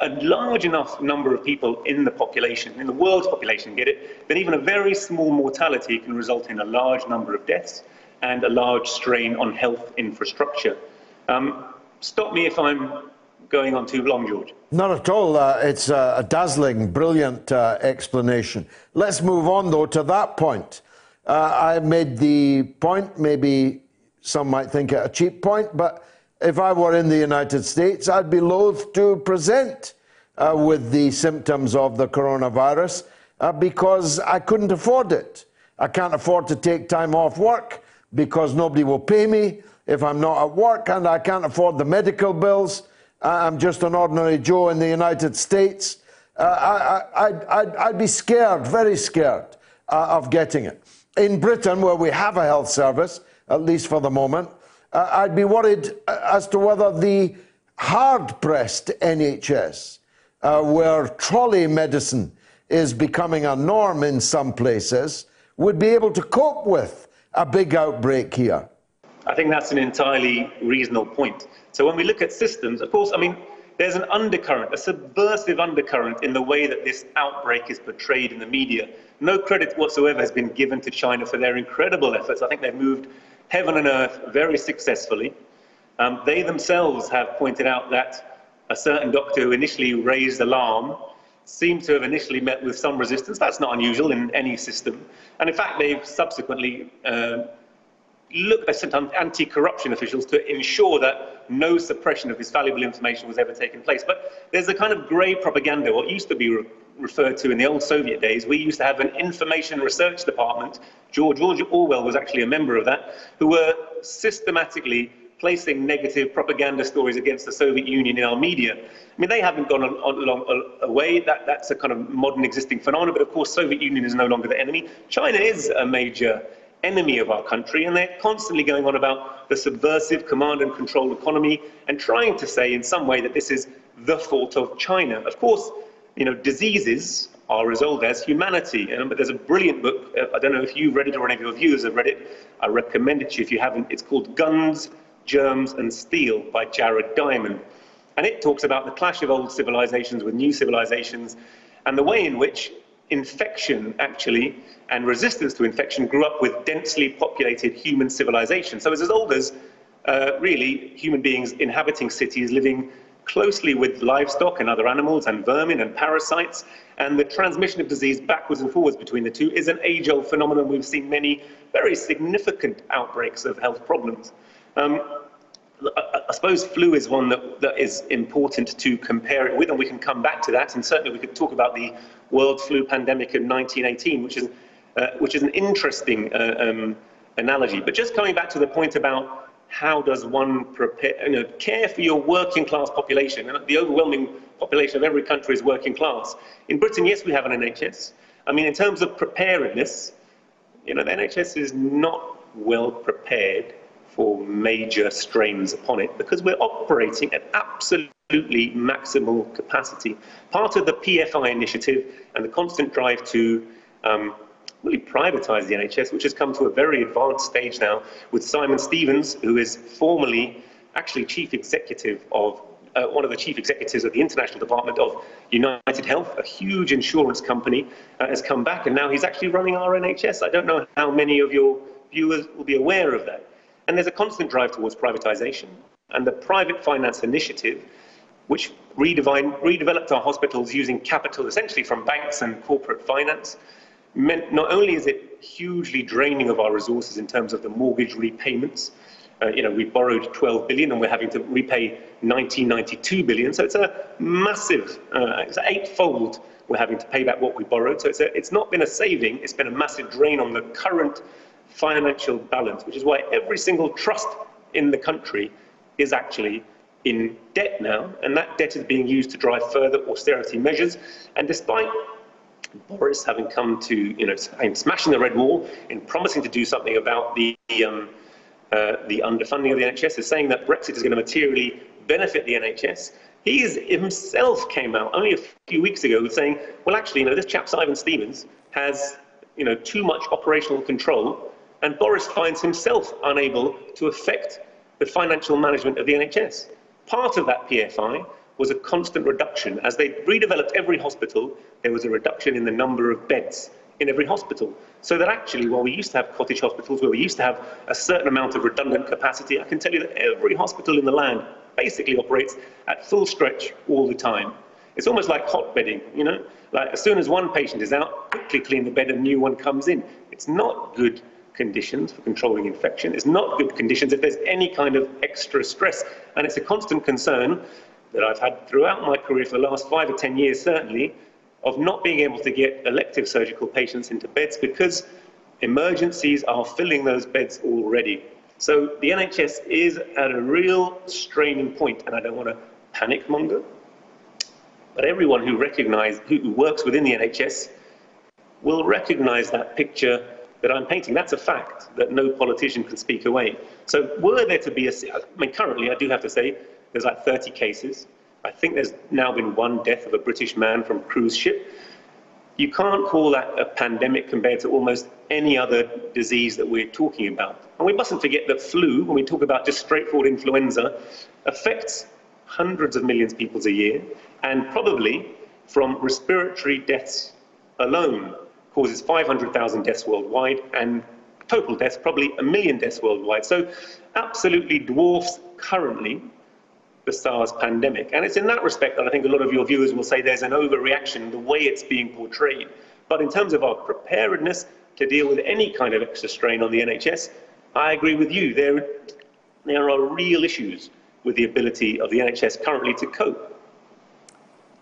a large enough number of people in the population, in the world's population, get it, then even a very small mortality can result in a large number of deaths and a large strain on health infrastructure. Um, stop me if I'm going on too long, George. Not at all. Uh, it's a, a, dazzling, brilliant uh, explanation. Let's move on, though, to that point. Uh, I made the point, maybe some might think it a cheap point, but if I were in the United States, I'd be loath to present uh, with the symptoms of the coronavirus uh, because I couldn't afford it. I can't afford to take time off work because nobody will pay me if I'm not at work, and I can't afford the medical bills I'm just an ordinary Joe in the United States, uh, I, would be scared, very scared uh, of getting it. In Britain, where we have a health service, at least for the moment, uh, I'd be worried uh, as to whether the hard pressed NHS, uh, where trolley medicine is becoming a norm in some places, would be able to cope with a big outbreak here. I think that's an entirely reasonable point. So when we look at systems, of course, I mean, there's an undercurrent, a subversive undercurrent in the way that this outbreak is portrayed in the media. No credit whatsoever has been given to China for their incredible efforts. I think they've moved heaven and earth very successfully. Um, they themselves have pointed out that a certain doctor who initially raised alarm seemed to have initially met with some resistance. That's not unusual in any system. And in fact, they've subsequently uh, look, they sent anti-corruption officials to ensure that no suppression of this valuable information was ever taking place. But there's a kind of grey propaganda, what used to be referred to in the old Soviet days. We used to have an information research department. George, George Orwell was actually a member of that, who were systematically placing negative propaganda stories against the Soviet Union in our media. I mean, they haven't gone on, on, long, away. That, that's a kind of modern existing phenomenon. But of course, Soviet Union is no longer the enemy. China is a major enemy of our country, and they're constantly going on about the subversive command and control economy and trying to say in some way that this is the fault of China. Of course, you know, diseases are as old as humanity. And there's a brilliant book. Uh, I don't know if you've read it or any of your viewers have read it. I recommend it to you if you haven't. It's called Guns, Germs and Steel by Jared Diamond. And it talks about the clash of old civilizations with new civilizations and the way in which infection actually and resistance to infection grew up with densely populated human civilization. So it's as old as uh, really human beings inhabiting cities, living closely with livestock and other animals and vermin and parasites. And the transmission of disease backwards and forwards between the two is an age-old phenomenon. We've seen many very significant outbreaks of health problems. Um, I, I suppose flu is one that, that is important to compare it with, and we can come back to that. And certainly we could talk about the world flu pandemic of 1918, which is, uh, which is an interesting uh, um, analogy. But just coming back to the point about how does one prepare, you know, care for your working class population, and the overwhelming population of every country is working class. In Britain, yes, we have an NHS. I mean, in terms of preparedness, you know, the NHS is not well prepared for major strains upon it because we're operating at absolutely maximal capacity. Part of the PFI initiative and the constant drive to um, really privatise the NHS, which has come to a very advanced stage now with Simon Stevens, who is formerly actually chief executive of uh, one of the chief executives of the International Department of United Health, a huge insurance company, uh, has come back and now he's actually running our NHS. I don't know how many of your viewers will be aware of that. And there's a constant drive towards privatization. And the private finance initiative, which redeveloped our hospitals using capital essentially from banks and corporate finance, meant not only is it hugely draining of our resources in terms of the mortgage repayments, uh, you know, we borrowed 12 billion and we're having to repay 1992 billion. So it's a massive, uh, it's eightfold we're having to pay back what we borrowed. So it's, a, it's not been a saving, it's been a massive drain on the current financial balance, which is why every single trust in the country is actually in debt now, and that debt is being used to drive further austerity measures. And despite Boris having come to, you know, smashing the red wall in promising to do something about the, um, uh, the underfunding of the NHS, is saying that Brexit is going to materially benefit the NHS. He himself came out only a few weeks ago saying, well, actually, you know, this chap Simon Stevens has, you know, too much operational control and Boris finds himself unable to affect the financial management of the NHS. Part of that PFI was a constant reduction. As they redeveloped every hospital, there was a reduction in the number of beds in every hospital. So that actually, while we used to have cottage hospitals where we used to have a certain amount of redundant capacity, I can tell you that every hospital in the land basically operates at full stretch all the time. It's almost like hot bedding, you know? Like as soon as one patient is out, quickly clean the bed and a new one comes in. It's not good conditions for controlling infection. It's not good conditions if there's any kind of extra stress. And it's a constant concern that I've had throughout my career for the last five or 10 years, certainly, of not being able to get elective surgical patients into beds because emergencies are filling those beds already. So the NHS is at a real straining point, and I don't want to panic monger, but everyone who recognise, who works within the NHS will recognise that picture that I'm painting. That's a fact that no politician can speak away. So were there to be a, I mean, currently, I do have to say, there's like 30 cases. I think there's now been one death of a British man from cruise ship. You can't call that a pandemic compared to almost any other disease that we're talking about. And we mustn't forget that flu, when we talk about just straightforward influenza, affects hundreds of millions of people a year, and probably from respiratory deaths alone, causes 500,000 deaths worldwide and total deaths, probably a million deaths worldwide. So absolutely dwarfs currently the SARS pandemic. And it's in that respect that I think a lot of your viewers will say there's an overreaction the way it's being portrayed. But in terms of our preparedness to deal with any kind of extra strain on the NHS, I agree with you. There, there are real issues with the ability of the NHS currently to cope.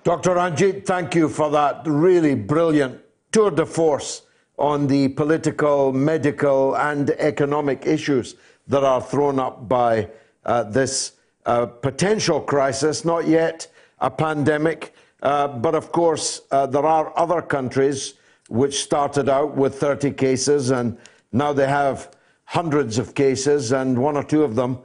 Dr. Ranjeet, thank you for that really brilliant tour de force on the political, medical, and economic issues that are thrown up by uh, this uh, potential crisis, not yet a pandemic. Uh, but of course, uh, there are other countries which started out with 30 cases and now they have hundreds of cases, and one or two of them,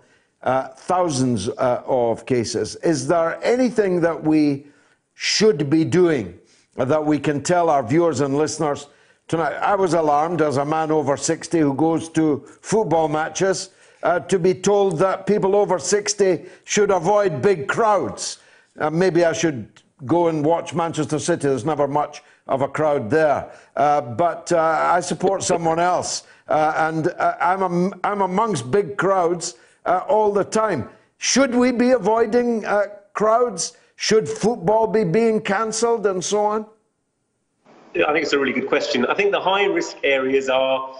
uh, thousands uh, of cases. Is there anything that we should be doing that we can tell our viewers and listeners tonight? I was alarmed as a man over 60 who goes to football matches uh, to be told that people over 60 should avoid big crowds. Uh, maybe I should go and watch Manchester City. There's never much of a crowd there. Uh, but uh, I support someone else. Uh, and uh, I'm, am I'm amongst big crowds all the time. Should we be avoiding crowds? Should football be being cancelled and so on? I think it's a really good question. I think the high risk areas are,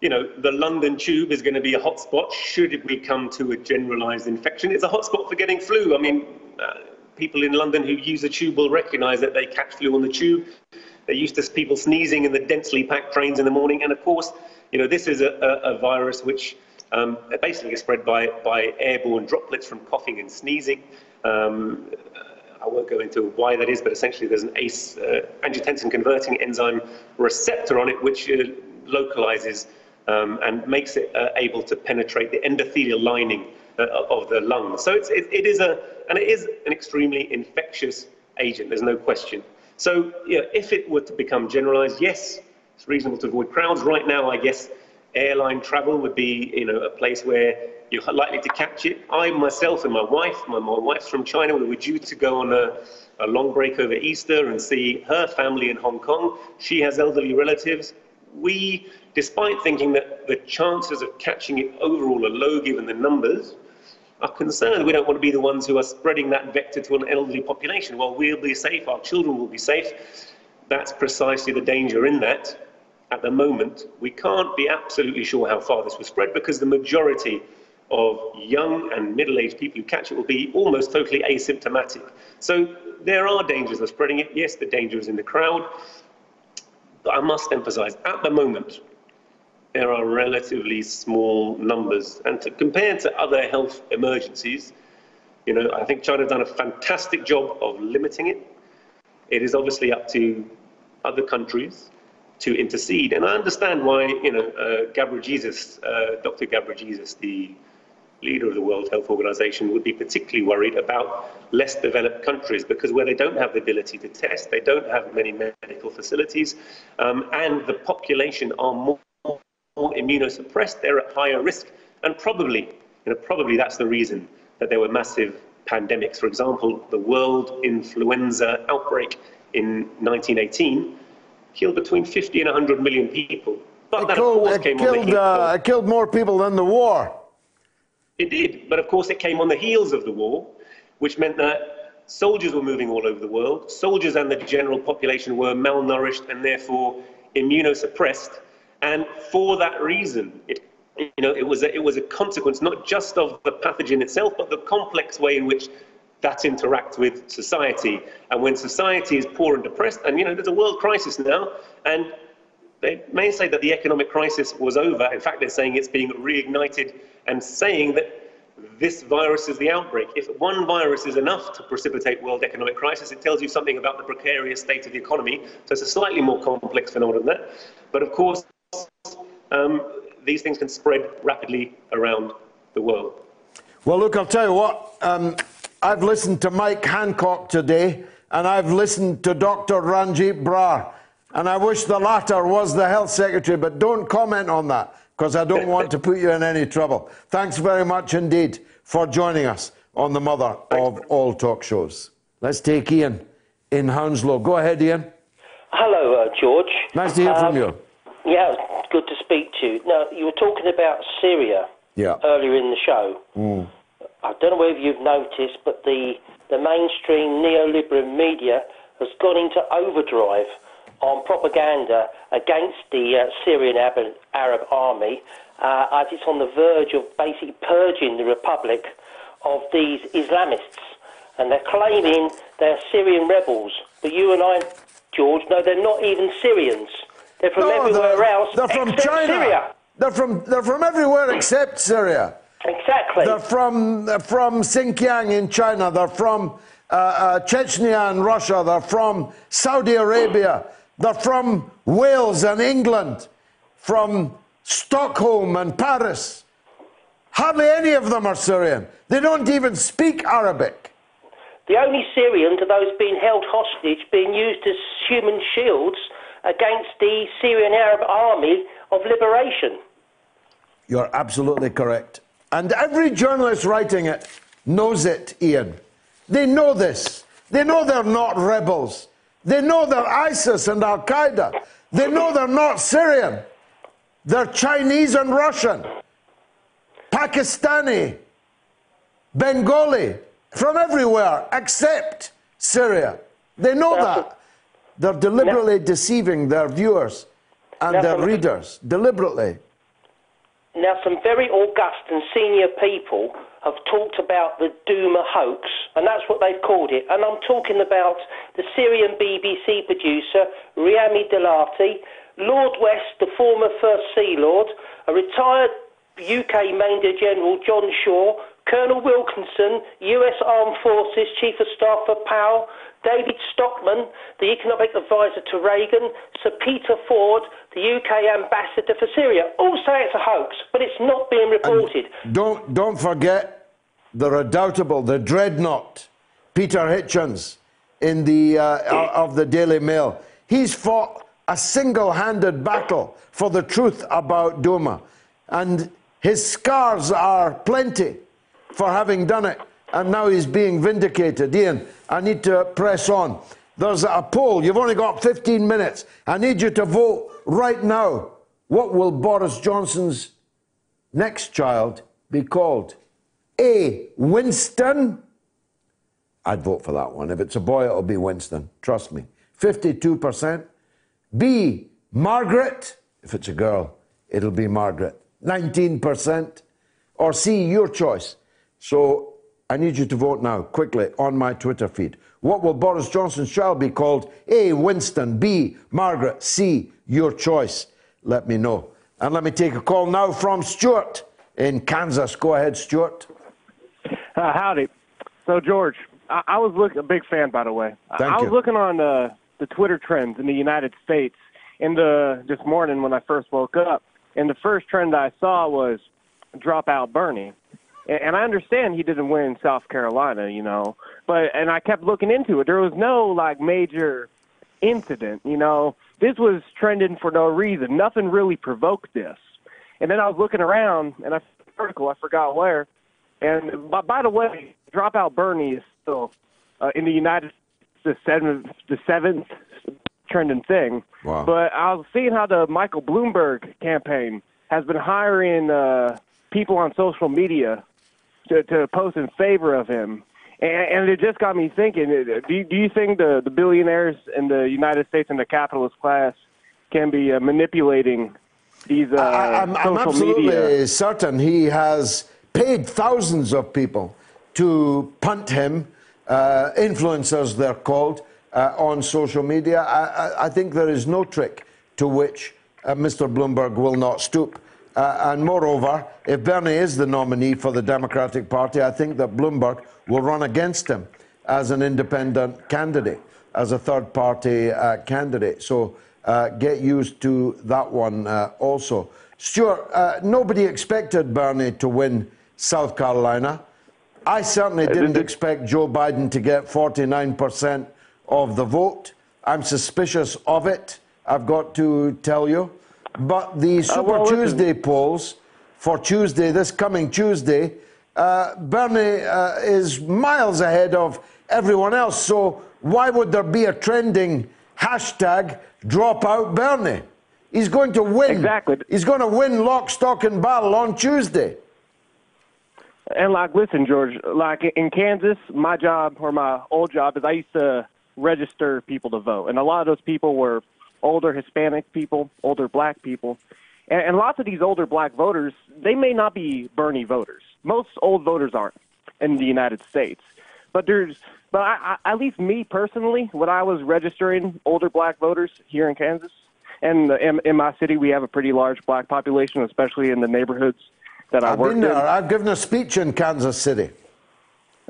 you know, the London tube is going to be a hotspot should we come to a generalised infection. It's a hotspot for getting flu. I mean, uh, people in London who use the tube will recognise that they catch flu on the tube. They're used to people sneezing in the densely packed trains in the morning. And of course, you know, this is a, a, a virus which um, basically is spread by, by airborne droplets from coughing and sneezing. Um, I won't go into why that is, but essentially there's an ACE uh, angiotensin converting enzyme receptor on it, which uh, localizes um, and makes it uh, able to penetrate the endothelial lining uh, of the lungs. So it's, it, it is a, and it is an extremely infectious agent, there's no question. So yeah, if it were to become generalized, yes, it's reasonable to avoid crowds. Right now, I guess airline travel would be you know a place where you're likely to catch it. I myself and my wife, my, my wife's from China, we were due to go on a, a long break over Easter and see her family in Hong Kong. She has elderly relatives. We, despite thinking that the chances of catching it overall are low given the numbers, are concerned. We don't want to be the ones who are spreading that vector to an elderly population. Well, we'll be safe, our children will be safe. That's precisely the danger in that at the moment, we can't be absolutely sure how far this will spread because the majority of young and middle-aged people who catch it will be almost totally asymptomatic. So there are dangers of spreading it. Yes, the danger is in the crowd. But I must emphasize, at the moment, there are relatively small numbers. And to compare to other health emergencies, you know, I think China has done a fantastic job of limiting it. It is obviously up to other countries to intercede. And I understand why, you know, uh, Ghebreyesus, uh, Dr. Ghebreyesus, the leader of the World Health Organization, would be particularly worried about less developed countries because where they don't have the ability to test, they don't have many medical facilities, um, and the population are more, more immunosuppressed, they're at higher risk. And probably, you know, probably that's the reason that there were massive pandemics. For example, the world influenza outbreak in 1918 killed between 50 and 100 million people. But it that, killed, of course, came killed, on the uh, it killed more people than the war. It did, but of course it came on the heels of the war, which meant that soldiers were moving all over the world. Soldiers and the general population were malnourished and therefore immunosuppressed. And for that reason, it, you know, it was, a, it was a consequence not just of the pathogen itself, but the complex way in which that interacts with society. And when society is poor and depressed, and you know, there's a world crisis now, and they may say that the economic crisis was over. In fact, they're saying it's being reignited and saying that this virus is the outbreak. If one virus is enough to precipitate world economic crisis, it tells you something about the precarious state of the economy. So it's a slightly more complex phenomenon than that. But of course, um, these things can spread rapidly around the world. Well, look, I'll tell you what. Um, I've listened to Mike Hancock today, and I've listened to Dr. Ranjeet Brar, and I wish the latter was the health secretary, but don't comment on that because I don't want to put you in any trouble. Thanks very much indeed for joining us on the mother of all talk shows. Let's take Ian in Hounslow. Go ahead, Ian. Hello, uh, George. Nice to hear um, from you. Yeah, good to speak to you. Now, you were talking about Syria yeah. earlier in the show. Mm. I don't know whether you've noticed, but the, the mainstream neoliberal media has gone into overdrive on propaganda against the uh, Syrian Arab, Arab army uh, as it's on the verge of basically purging the republic of these Islamists. And they're claiming they're Syrian rebels. But you and I, George, know they're not even Syrians. They're from No, everywhere they're, else they're from China. Syria. They're from they're from everywhere except Syria. Exactly. They're from they're from Xinjiang in China. They're from uh, uh, Chechnya in Russia. They're from Saudi Arabia. They're from Wales and England. From Stockholm and Paris. Hardly any of them are Syrian. They don't even speak Arabic. The only Syrians are those being held hostage, being used as human shields against the Syrian Arab Army of Liberation. You're absolutely correct. And every journalist writing it knows it, Ian. They know this. They know they're not rebels. They know they're ISIS and Al Qaeda. They know they're not Syrian. They're Chinese and Russian, Pakistani, Bengali, from everywhere except Syria. They know that. They're deliberately deceiving their viewers and Now, their readers. Deliberately. Now, some very august and senior people have talked about the Duma hoax, and that's what they've called it. And I'm talking about the Syrian BBC producer, Riam Dalati, Lord West, the former First Sea Lord, a retired UK Major General John Shaw, Colonel Wilkerson, US Armed Forces Chief of Staff for Powell, David Stockman, the economic advisor to Reagan, Sir Peter Ford, the UK ambassador for Syria. All say it's a hoax, but it's not being reported. Don't don't forget the redoubtable, the dreadnought, Peter Hitchens, in the uh, of the Daily Mail. He's fought a single-handed battle for the truth about Duma, and his scars are plenty for having done it. And now he's being vindicated. Ian, I need to press on. There's a poll. You've only got 15 minutes. I need you to vote right now. What will Boris Johnson's next child be called? A. Winston. I'd vote for that one. If it's a boy, it'll be Winston. Trust me. 52%. B. Margaret. If it's a girl, it'll be Margaret. 19%. Or C. Your choice. So I need you to vote now, quickly, on my Twitter feed. What will Boris Johnson's child be called? A. Winston. B. Margaret. C. Your choice. Let me know. And let me take a call now from Stuart in Kansas. Go ahead, Stuart. Uh, howdy. So, George, I, I was look, a big fan, by the way. Thank I was looking on uh, the Twitter trends in the United States in the this morning when I first woke up, and the first trend I saw was "Drop Out Bernie," and, I understand he didn't win in South Carolina, you know, but and I kept looking into it. There was no like major incident, you know. This was trending for no reason. Nothing really provoked this. And then I was looking around, and I article I forgot where. And by, by the way, Dropout Bernie is still uh, in the United the seventh the seventh trending thing. Wow. But I was seeing how the Michael Bloomberg campaign has been hiring uh, people on social media to, to post in favor of him. And, and it just got me thinking: uh, Do you, do you think the, the billionaires in the United States and the capitalist class can be uh, manipulating these uh, I, I'm, I'm social absolutely media? certain he has paid thousands of people to punt him, uh, influencers they're called, uh, on social media. I, I, I think there is no trick to which uh, Mr. Bloomberg will not stoop. Uh, and moreover, if Bernie is the nominee for the Democratic Party, I think that Bloomberg will run against him as an independent candidate, as a third party uh, candidate. So uh, get used to that one uh, also. Stuart, uh, nobody expected Bernie to win South Carolina. I certainly didn't expect Joe Biden to get 49% of the vote. I'm suspicious of it, I've got to tell you. But the Super well. Tuesday polls for Tuesday, this coming Tuesday, uh, Bernie uh, is miles ahead of everyone else. So why would there be a trending hashtag drop out Bernie? He's going to win. Exactly. He's going to win lock, stock, and barrel on Tuesday. And like, listen, George, like in Kansas, my job or my old job is I used to register people to vote, and a lot of those people were older Hispanic people, older black people. And, and lots of these older black voters, they may not be Bernie voters. Most old voters aren't in the United States. But there's, but I, I, at least me personally, when I was registering older black voters here in Kansas, and in, in my city, we have a pretty large black population, especially in the neighborhoods that I I've work been in. there. I've given a speech in Kansas City.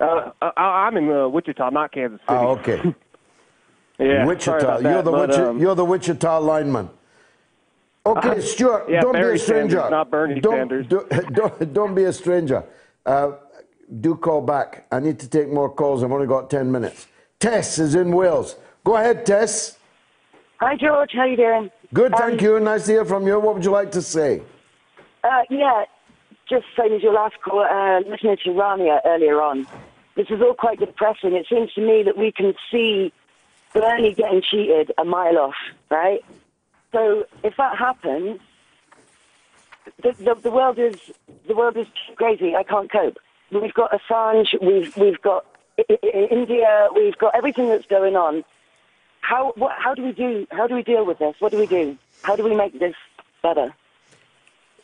Uh, I, I'm in uh, Wichita, not Kansas City. Oh, okay. yeah, Wichita. sorry about you're that, the but, Wichi- um, you're the Wichita lineman. Okay, Uh, Stuart, yeah, don't be a stranger. Sanders, not Bernie don't, Sanders. Don't, don't, don't be a stranger. Uh, do call back. I need to take more calls. I've only got 10 minutes. Tess is in Wales. Go ahead, Tess. Hi, George. How you doing? Good, thank Um, you. Nice to hear from you. What would you like to say? Uh, yeah, just same as your last call, uh, listening to Rania earlier on. This is all quite depressing. It seems to me that we can see Bernie getting cheated a mile off, right? So if that happens, the, the, the world is the world is crazy. I can't cope. We've got Assange. We've we've got I- I- India. We've got everything that's going on. How what, how do we do? How do we deal with this? What do we do? How do we make this better?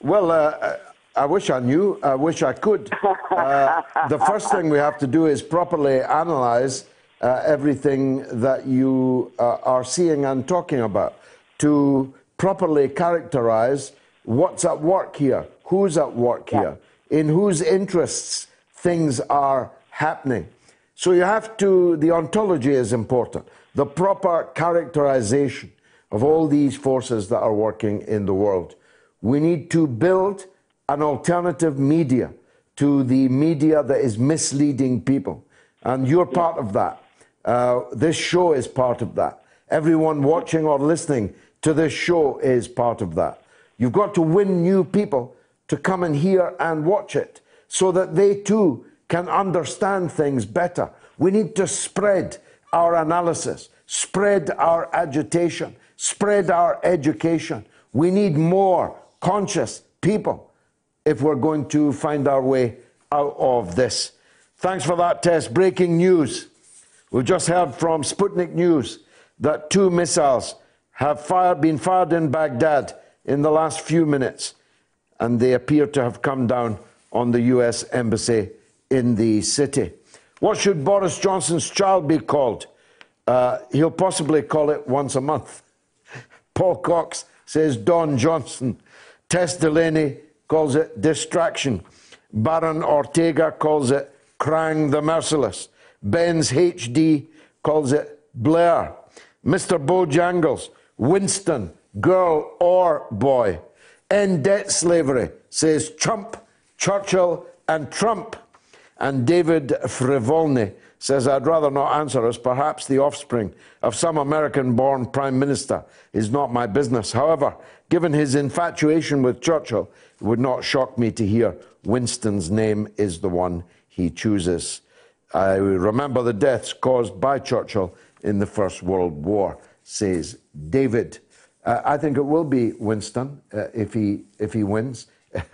Well, uh, I wish I knew. I wish I could. Uh, the first thing we have to do is properly analyze uh, everything that you uh, are seeing and talking about to properly characterize what's at work here, who's at work here, in whose interests things are happening. So you have to, the ontology is important, the proper characterization of all these forces that are working in the world. We need to build an alternative media to the media that is misleading people. And you're part of that. Uh, this show is part of that. Everyone watching or listening to this show is part of that. You've got to win new people to come and hear and watch it so that they too can understand things better. We need to spread our analysis, spread our agitation, spread our education. We need more conscious people if we're going to find our way out of this. Thanks for that Tess. Breaking news. We've just heard from Sputnik News that two missiles have fired, been fired in Baghdad in the last few minutes, and they appear to have come down on the US Embassy in the city. What should Boris Johnson's child be called? Uh, he'll possibly call it once a month. Paul Cox says Don Johnson. Tess Delaney calls it distraction. Baron Ortega calls it Krang the Merciless. Ben's HD calls it Blair. Mr. Bojangles, Winston, girl or boy. End debt slavery, says Trump, Churchill, and Trump. And David Frivolny says, I'd rather not answer as perhaps the offspring of some American born prime minister is not my business. However, given his infatuation with Churchill, it would not shock me to hear Winston's name is the one he chooses. I remember the deaths caused by Churchill in the First World War, says David. Uh, I think it will be Winston uh, if, he, if he wins.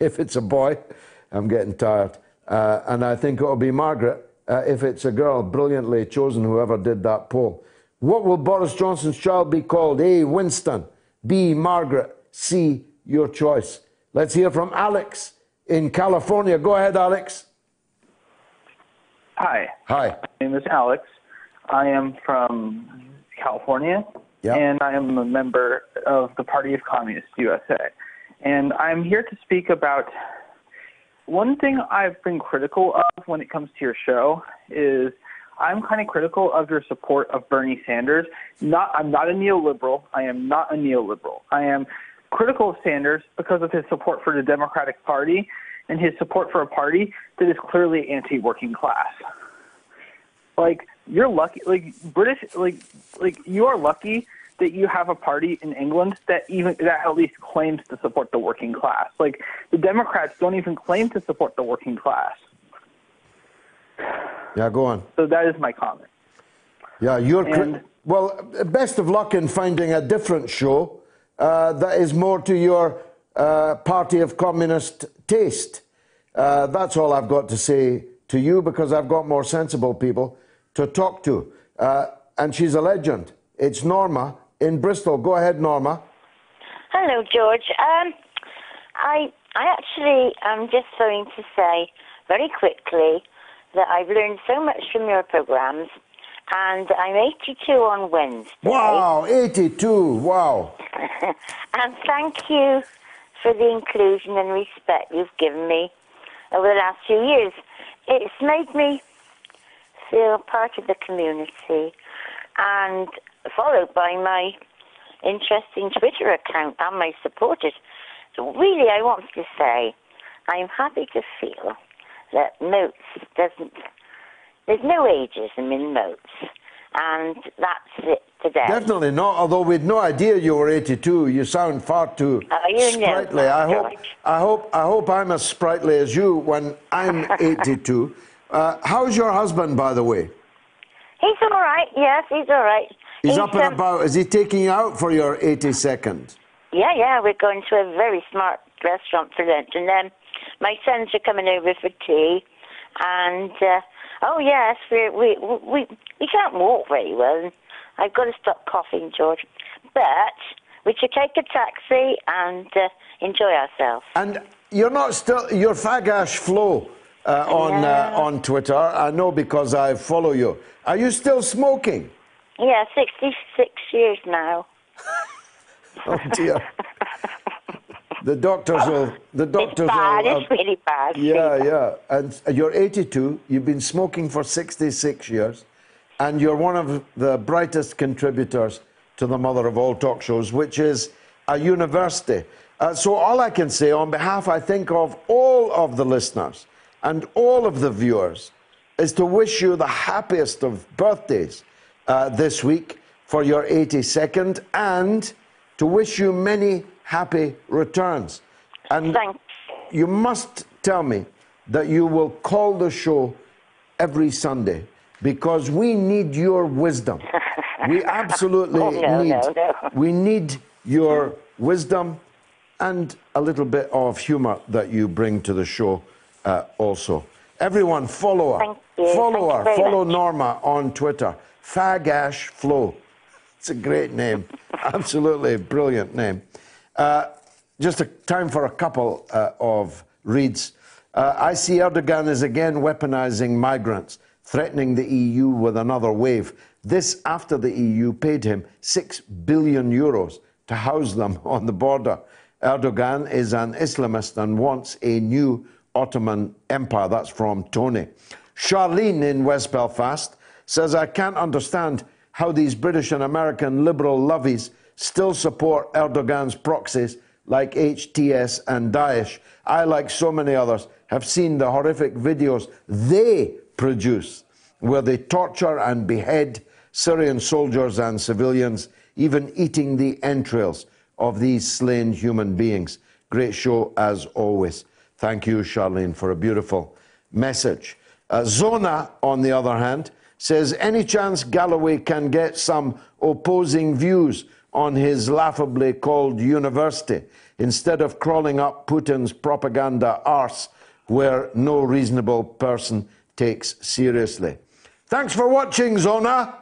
if it's a boy, I'm getting tired. Uh, and I think it'll be Margaret uh, if it's a girl. Brilliantly chosen, whoever did that poll. What will Boris Johnson's child be called? A. Winston. B. Margaret. C. Your choice. Let's hear from Alex in California. Go ahead, Alex. Hi. Hi. My name is Alex. I am from California, and I am a member of the Party of Communists USA. And I'm here to speak about one thing I've been critical of when it comes to your show is I'm kind of critical of your support of Bernie Sanders. Not, I'm not a neoliberal. I am not a neoliberal. I am critical of Sanders because of his support for the Democratic Party and his support for a party that is clearly anti-working class. Like you're lucky, like British, like like you are lucky that you have a party in England that even that at least claims to support the working class. Like the Democrats don't even claim to support the working class. Yeah, go on. So that is my comment. Yeah, you're. And- well, best of luck in finding a different show uh, that is more to your uh, Party of Communist taste. Uh, that's all I've got to say to you because I've got more sensible people to talk to. Uh, and she's a legend. It's Norma in Bristol. Go ahead, Norma. Hello, George. Um, I I actually am just going to say very quickly that I've learned so much from your programs, and I'm 82 on Wednesday. Wow, 82. Wow. and thank you for the inclusion and respect you've given me over the last few years. It's made me feel part of the community and followed by my interesting Twitter account and my supporters. So really, I want to say I'm happy to feel that Moats doesn't, there's no ageism in Moats. And that's it today. Definitely not, although we'd no idea you were 82. You sound far too sprightly. I hope, I, hope, I hope I'm as sprightly as you when I'm 82. Uh, how's your husband, by the way? He's all right, yes, he's all right. He's, he's up and um, about. Is he taking you out for your 82nd? Yeah, yeah, we're going to a very smart restaurant for lunch, and then my sons are coming over for tea, and uh, oh yes, we we we we can't walk very well. I've got to stop coughing, George, but we should take a taxi and uh, enjoy ourselves. And you're not still your Fagash Flow uh, on uh, on Twitter. I know because I follow you. Are you still smoking? Yeah, sixty six years now. oh dear. the doctors will. The doctors it's bad. will. Uh, it's really bad. Yeah, really yeah. And you're 82. You've been smoking for 66 years, and you're one of the brightest contributors to the mother of all talk shows, which is a university. Uh, so all I can say on behalf, I think, of all of the listeners and all of the viewers, is to wish you the happiest of birthdays uh, this week for your 82nd and to wish you many happy returns. And Thanks. you must tell me that you will call the show every Sunday because we need your wisdom. we absolutely oh, no, need no, no. we need your wisdom and a little bit of humor that you bring to the show uh, also. Everyone follow her. Follow Thank her. Follow much. Norma on Twitter. Fagash Flow. It's a great name. Absolutely brilliant name. Uh, just a time for a couple uh, of reads. Uh, I see Erdogan is again weaponizing migrants, threatening the EU with another wave. This after the EU paid him 6 billion euros to house them on the border. Erdogan is an Islamist and wants a new Ottoman Empire. That's from Tony. Charlene in West Belfast says, I can't understand how these British and American liberal lovies still support Erdogan's proxies like HTS and Daesh. I, like so many others, have seen the horrific videos they produce where they torture and behead Syrian soldiers and civilians, even eating the entrails of these slain human beings. Great show as always. Thank you, Charlene, for a beautiful message. Uh, Zona, on the other hand, says any chance Galloway can get some opposing views on his laughably called university instead of crawling up Putin's propaganda arse where no reasonable person takes seriously. Thanks for watching, Zona.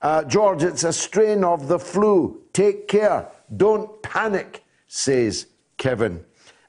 Uh, George, it's a strain of the flu. Take care. Don't panic, says Kevin.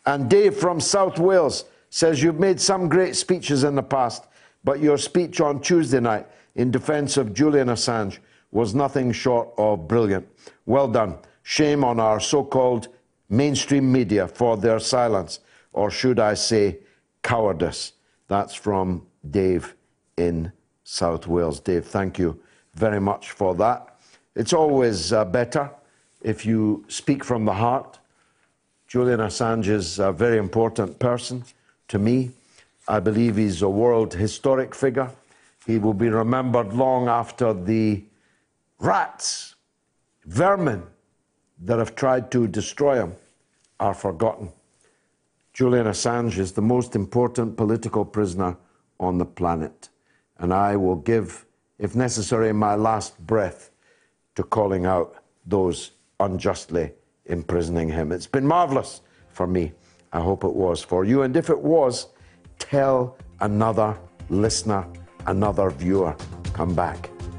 And Dave from South Wales says you've made some great speeches in the past, but your speech on Tuesday night in defence of Julian Assange was nothing short of brilliant. Well done. Shame on our so called mainstream media for their silence, or should I say, cowardice. That's from Dave in South Wales. Dave, thank you very much for that. It's always uh, better if you speak from the heart Julian Assange is a very important person to me. I believe he's a world historic figure. He will be remembered long after the rats, vermin that have tried to destroy him are forgotten. Julian Assange is the most important political prisoner on the planet, and I will give, if necessary, my last breath to calling out those unjustly imprisoning him. It's been marvelous for me. I hope it was for you. And if it was, tell another listener, another viewer. Come back